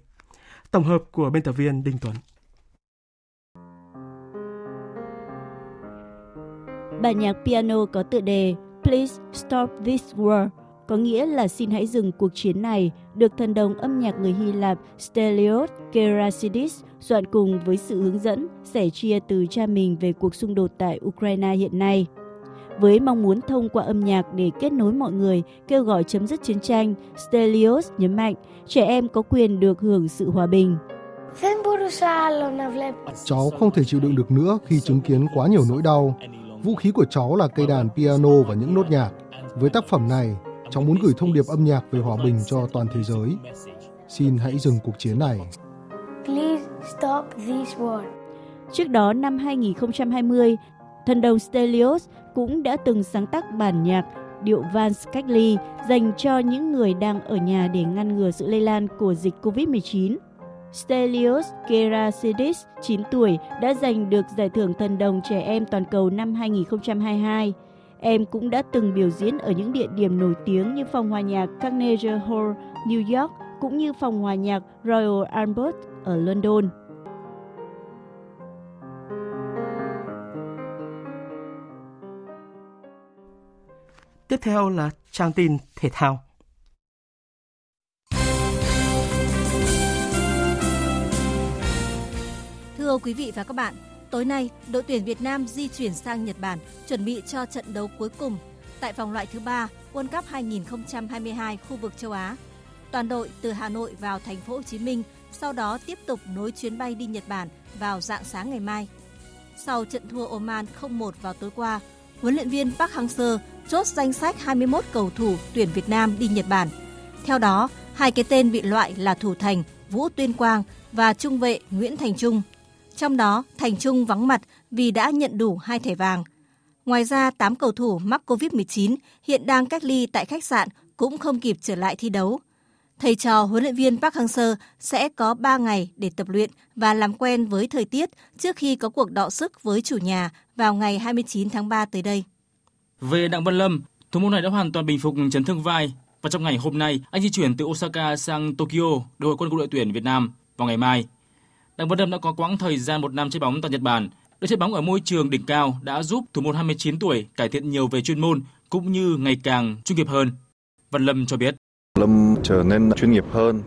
Tổng hợp của biên tập viên Đinh Tuấn. Bản nhạc piano có tựa đề Please Stop This War, có nghĩa là xin hãy dừng cuộc chiến này, được thần đồng âm nhạc người Hy Lạp Stelios Kerasidis soạn cùng với sự hướng dẫn, sẻ chia từ cha mình về cuộc xung đột tại Ukraine hiện nay. Với mong muốn thông qua âm nhạc để kết nối mọi người, kêu gọi chấm dứt chiến tranh, Stelios nhấn mạnh trẻ em có quyền được hưởng sự hòa bình. Cháu không thể chịu đựng được nữa khi chứng kiến quá nhiều nỗi đau. Vũ khí của cháu là cây đàn piano và những nốt nhạc. Với tác phẩm này, cháu muốn gửi thông điệp âm nhạc về hòa bình cho toàn thế giới. Xin hãy dừng cuộc chiến này. Trước đó năm 2020, thần đồng Stelios cũng đã từng sáng tác bản nhạc điệu Vance cách ly dành cho những người đang ở nhà để ngăn ngừa sự lây lan của dịch COVID-19. Stelios Kerasidis, 9 tuổi, đã giành được giải thưởng thần đồng trẻ em toàn cầu năm 2022. Em cũng đã từng biểu diễn ở những địa điểm nổi tiếng như phòng hòa nhạc Carnegie Hall, New York, cũng như phòng hòa nhạc Royal Albert ở London. Tiếp theo là trang tin thể thao. Thưa quý vị và các bạn, tối nay đội tuyển Việt Nam di chuyển sang Nhật Bản chuẩn bị cho trận đấu cuối cùng tại vòng loại thứ ba World Cup 2022 khu vực châu Á. Toàn đội từ Hà Nội vào thành phố Hồ Chí Minh sau đó tiếp tục nối chuyến bay đi Nhật Bản vào dạng sáng ngày mai. Sau trận thua Oman 0-1 vào tối qua, huấn luyện viên Park Hang-seo chốt danh sách 21 cầu thủ tuyển Việt Nam đi Nhật Bản. Theo đó, hai cái tên bị loại là thủ thành Vũ Tuyên Quang và trung vệ Nguyễn Thành Trung. Trong đó, Thành Trung vắng mặt vì đã nhận đủ hai thẻ vàng. Ngoài ra, 8 cầu thủ mắc COVID-19 hiện đang cách ly tại khách sạn cũng không kịp trở lại thi đấu. Thầy trò huấn luyện viên Park Hang-seo sẽ có 3 ngày để tập luyện và làm quen với thời tiết trước khi có cuộc đọ sức với chủ nhà vào ngày 29 tháng 3 tới đây. Về Đặng Văn Lâm, thủ môn này đã hoàn toàn bình phục chấn thương vai và trong ngày hôm nay anh di chuyển từ Osaka sang Tokyo đội quân của đội tuyển Việt Nam vào ngày mai. Đặng Văn Lâm đã có quãng thời gian một năm chơi bóng tại Nhật Bản. Được chơi bóng ở môi trường đỉnh cao đã giúp thủ môn 29 tuổi cải thiện nhiều về chuyên môn cũng như ngày càng chuyên nghiệp hơn. Văn Lâm cho biết. Lâm trở nên chuyên nghiệp hơn.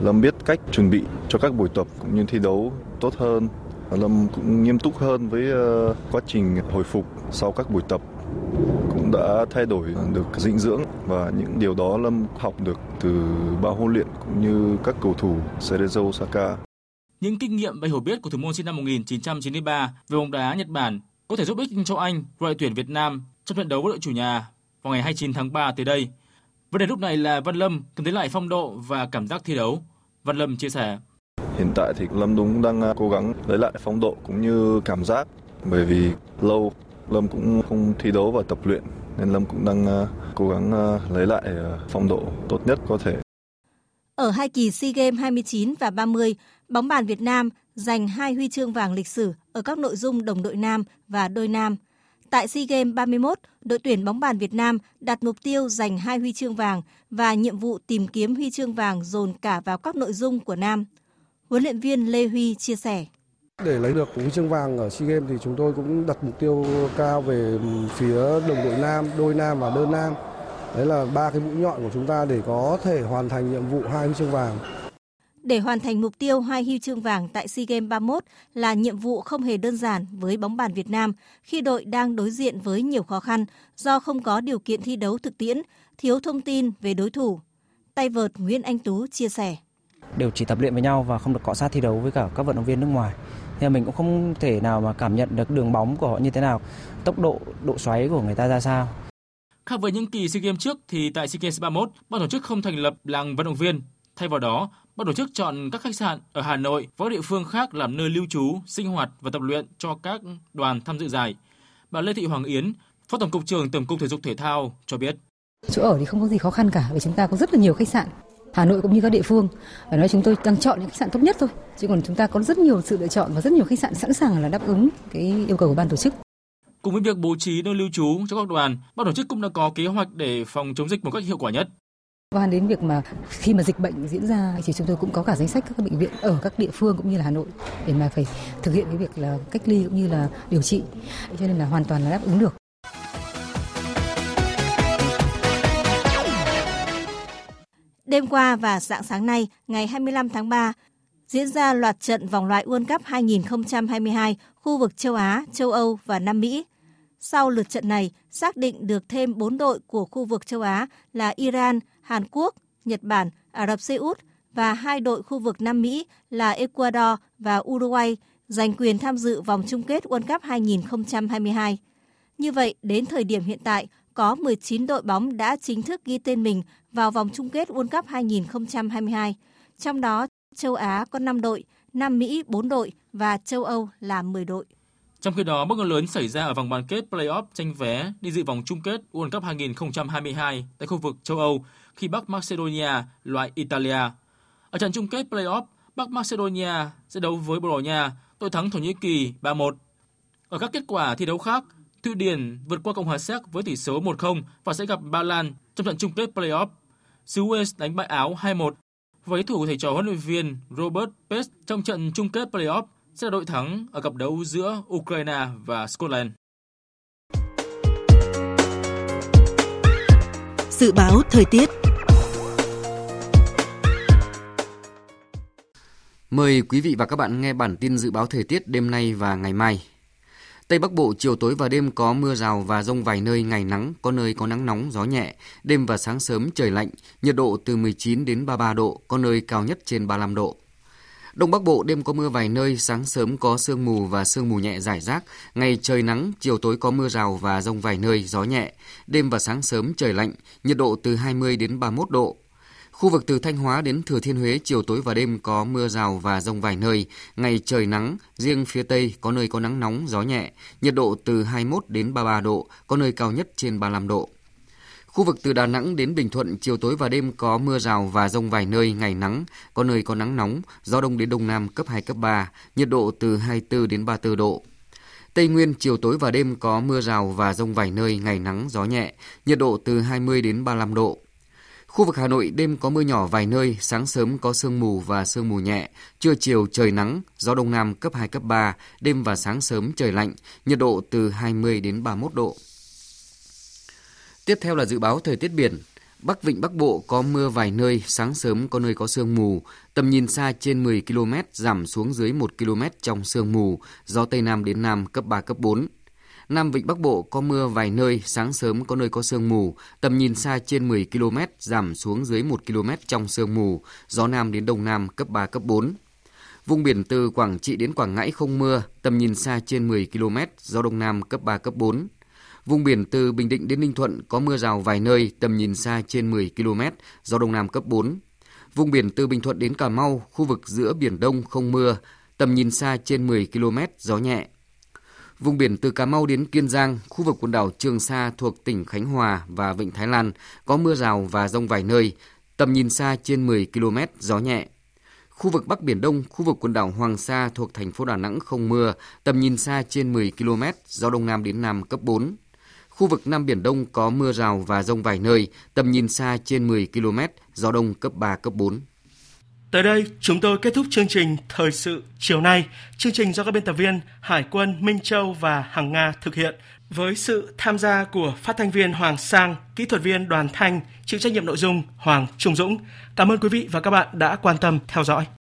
Lâm biết cách chuẩn bị cho các buổi tập cũng như thi đấu tốt hơn. Lâm cũng nghiêm túc hơn với ờ, quá trình hồi phục sau các buổi tập cũng đã thay đổi được dinh dưỡng và những điều đó Lâm học được từ ba huấn luyện cũng như các cầu thủ Cerezo Osaka. Những kinh nghiệm và hiểu biết của thủ môn sinh năm 1993 về bóng đá Nhật Bản có thể giúp ích cho anh đội tuyển Việt Nam trong trận đấu với đội chủ nhà vào ngày 29 tháng 3 tới đây. Vấn đề lúc này là Văn Lâm cần lấy lại phong độ và cảm giác thi đấu. Văn Lâm chia sẻ. Hiện tại thì Lâm đúng đang à, cố gắng lấy lại phong độ cũng như cảm giác bởi vì lâu Lâm cũng không thi đấu và tập luyện nên Lâm cũng đang à, cố gắng à, lấy lại phong độ tốt nhất có thể. Ở hai kỳ SEA Games 29 và 30, bóng bàn Việt Nam giành hai huy chương vàng lịch sử ở các nội dung đồng đội nam và đôi nam. Tại SEA Games 31, đội tuyển bóng bàn Việt Nam đặt mục tiêu giành hai huy chương vàng và nhiệm vụ tìm kiếm huy chương vàng dồn cả vào các nội dung của nam. Huấn luyện viên Lê Huy chia sẻ. Để lấy được huy chương vàng ở SEA Games thì chúng tôi cũng đặt mục tiêu cao về phía đồng đội nam, đôi nam và đơn nam. Đấy là ba cái mũi nhọn của chúng ta để có thể hoàn thành nhiệm vụ hai huy chương vàng. Để hoàn thành mục tiêu hai huy chương vàng tại SEA Games 31 là nhiệm vụ không hề đơn giản với bóng bàn Việt Nam khi đội đang đối diện với nhiều khó khăn do không có điều kiện thi đấu thực tiễn, thiếu thông tin về đối thủ. Tay vợt Nguyễn Anh Tú chia sẻ. Đều chỉ tập luyện với nhau và không được cọ sát thi đấu với cả các vận động viên nước ngoài. Thì mình cũng không thể nào mà cảm nhận được đường bóng của họ như thế nào, tốc độ, độ xoáy của người ta ra sao. Khác với những kỳ SEA Games trước thì tại SEA Games 31, ban tổ chức không thành lập làng vận động viên. Thay vào đó, ban tổ chức chọn các khách sạn ở Hà Nội và các địa phương khác làm nơi lưu trú, sinh hoạt và tập luyện cho các đoàn tham dự giải. Bà Lê Thị Hoàng Yến, Phó Tổng cục trưởng Tổng cục Thể dục Thể thao cho biết. Chỗ ở thì không có gì khó khăn cả vì chúng ta có rất là nhiều khách sạn. Hà Nội cũng như các địa phương. Phải nói chúng tôi đang chọn những khách sạn tốt nhất thôi. Chứ còn chúng ta có rất nhiều sự lựa chọn và rất nhiều khách sạn sẵn sàng là đáp ứng cái yêu cầu của ban tổ chức. Cùng với việc bố trí nơi lưu trú cho các đoàn, ban tổ chức cũng đã có kế hoạch để phòng chống dịch một cách hiệu quả nhất. Quan đến việc mà khi mà dịch bệnh diễn ra thì chúng tôi cũng có cả danh sách các bệnh viện ở các địa phương cũng như là Hà Nội để mà phải thực hiện cái việc là cách ly cũng như là điều trị. Cho nên là hoàn toàn là đáp ứng được. Đêm qua và dạng sáng nay, ngày 25 tháng 3, diễn ra loạt trận vòng loại World Cup 2022 khu vực châu Á, châu Âu và Nam Mỹ. Sau lượt trận này, xác định được thêm 4 đội của khu vực châu Á là Iran, Hàn Quốc, Nhật Bản, Ả Rập Xê Út và hai đội khu vực Nam Mỹ là Ecuador và Uruguay giành quyền tham dự vòng chung kết World Cup 2022. Như vậy, đến thời điểm hiện tại, có 19 đội bóng đã chính thức ghi tên mình vào vòng chung kết World Cup 2022. Trong đó, châu Á có 5 đội, Nam Mỹ 4 đội và châu Âu là 10 đội. Trong khi đó, bất ngờ lớn xảy ra ở vòng bán kết play-off tranh vé đi dự vòng chung kết World Cup 2022 tại khu vực châu Âu khi Bắc Macedonia loại Italia. Ở trận chung kết play-off, Bắc Macedonia sẽ đấu với Bồ Đào Nha, đội thắng Thổ Nhĩ Kỳ 3-1. Ở các kết quả thi đấu khác, Thụy Điển vượt qua Cộng hòa Séc với tỷ số 1-0 và sẽ gặp Ba Lan trong trận chung kết play-off. Xứ Wales đánh bại Áo 2-1 với thủ thầy trò huấn luyện viên Robert Pest trong trận chung kết play-off sẽ là đội thắng ở cặp đấu giữa Ukraine và Scotland. Dự báo thời tiết Mời quý vị và các bạn nghe bản tin dự báo thời tiết đêm nay và ngày mai. Tây Bắc Bộ chiều tối và đêm có mưa rào và rông vài nơi ngày nắng, có nơi có nắng nóng, gió nhẹ. Đêm và sáng sớm trời lạnh, nhiệt độ từ 19 đến 33 độ, có nơi cao nhất trên 35 độ. Đông Bắc Bộ đêm có mưa vài nơi, sáng sớm có sương mù và sương mù nhẹ rải rác, ngày trời nắng, chiều tối có mưa rào và rông vài nơi, gió nhẹ. Đêm và sáng sớm trời lạnh, nhiệt độ từ 20 đến 31 độ. Khu vực từ Thanh Hóa đến Thừa Thiên Huế chiều tối và đêm có mưa rào và rông vài nơi, ngày trời nắng, riêng phía Tây có nơi có nắng nóng, gió nhẹ, nhiệt độ từ 21 đến 33 độ, có nơi cao nhất trên 35 độ. Khu vực từ Đà Nẵng đến Bình Thuận chiều tối và đêm có mưa rào và rông vài nơi, ngày nắng, có nơi có nắng nóng, gió đông đến đông nam cấp 2 cấp 3, nhiệt độ từ 24 đến 34 độ. Tây Nguyên chiều tối và đêm có mưa rào và rông vài nơi, ngày nắng, gió nhẹ, nhiệt độ từ 20 đến 35 độ. Khu vực Hà Nội đêm có mưa nhỏ vài nơi, sáng sớm có sương mù và sương mù nhẹ, trưa chiều trời nắng, gió đông nam cấp 2 cấp 3, đêm và sáng sớm trời lạnh, nhiệt độ từ 20 đến 31 độ. Tiếp theo là dự báo thời tiết biển. Bắc Vịnh Bắc Bộ có mưa vài nơi, sáng sớm có nơi có sương mù, tầm nhìn xa trên 10 km, giảm xuống dưới 1 km trong sương mù, gió Tây Nam đến Nam cấp 3, cấp 4. Nam Vịnh Bắc Bộ có mưa vài nơi, sáng sớm có nơi có sương mù, tầm nhìn xa trên 10 km, giảm xuống dưới 1 km trong sương mù, gió Nam đến Đông Nam cấp 3, cấp 4. Vùng biển từ Quảng Trị đến Quảng Ngãi không mưa, tầm nhìn xa trên 10 km, gió Đông Nam cấp 3, cấp 4. Vùng biển từ Bình Định đến Ninh Thuận có mưa rào vài nơi, tầm nhìn xa trên 10 km, gió Đông Nam cấp 4. Vùng biển từ Bình Thuận đến Cà Mau, khu vực giữa Biển Đông không mưa, tầm nhìn xa trên 10 km, gió nhẹ. Vùng biển từ Cà Mau đến Kiên Giang, khu vực quần đảo Trường Sa thuộc tỉnh Khánh Hòa và Vịnh Thái Lan có mưa rào và rông vài nơi, tầm nhìn xa trên 10 km, gió nhẹ. Khu vực Bắc Biển Đông, khu vực quần đảo Hoàng Sa thuộc thành phố Đà Nẵng không mưa, tầm nhìn xa trên 10 km, gió Đông Nam đến Nam cấp 4. Khu vực Nam Biển Đông có mưa rào và rông vài nơi, tầm nhìn xa trên 10 km, gió Đông cấp 3, cấp 4. Tới đây, chúng tôi kết thúc chương trình Thời sự chiều nay. Chương trình do các biên tập viên Hải quân Minh Châu và Hằng Nga thực hiện với sự tham gia của phát thanh viên Hoàng Sang, kỹ thuật viên Đoàn Thanh, chịu trách nhiệm nội dung Hoàng Trung Dũng. Cảm ơn quý vị và các bạn đã quan tâm theo dõi.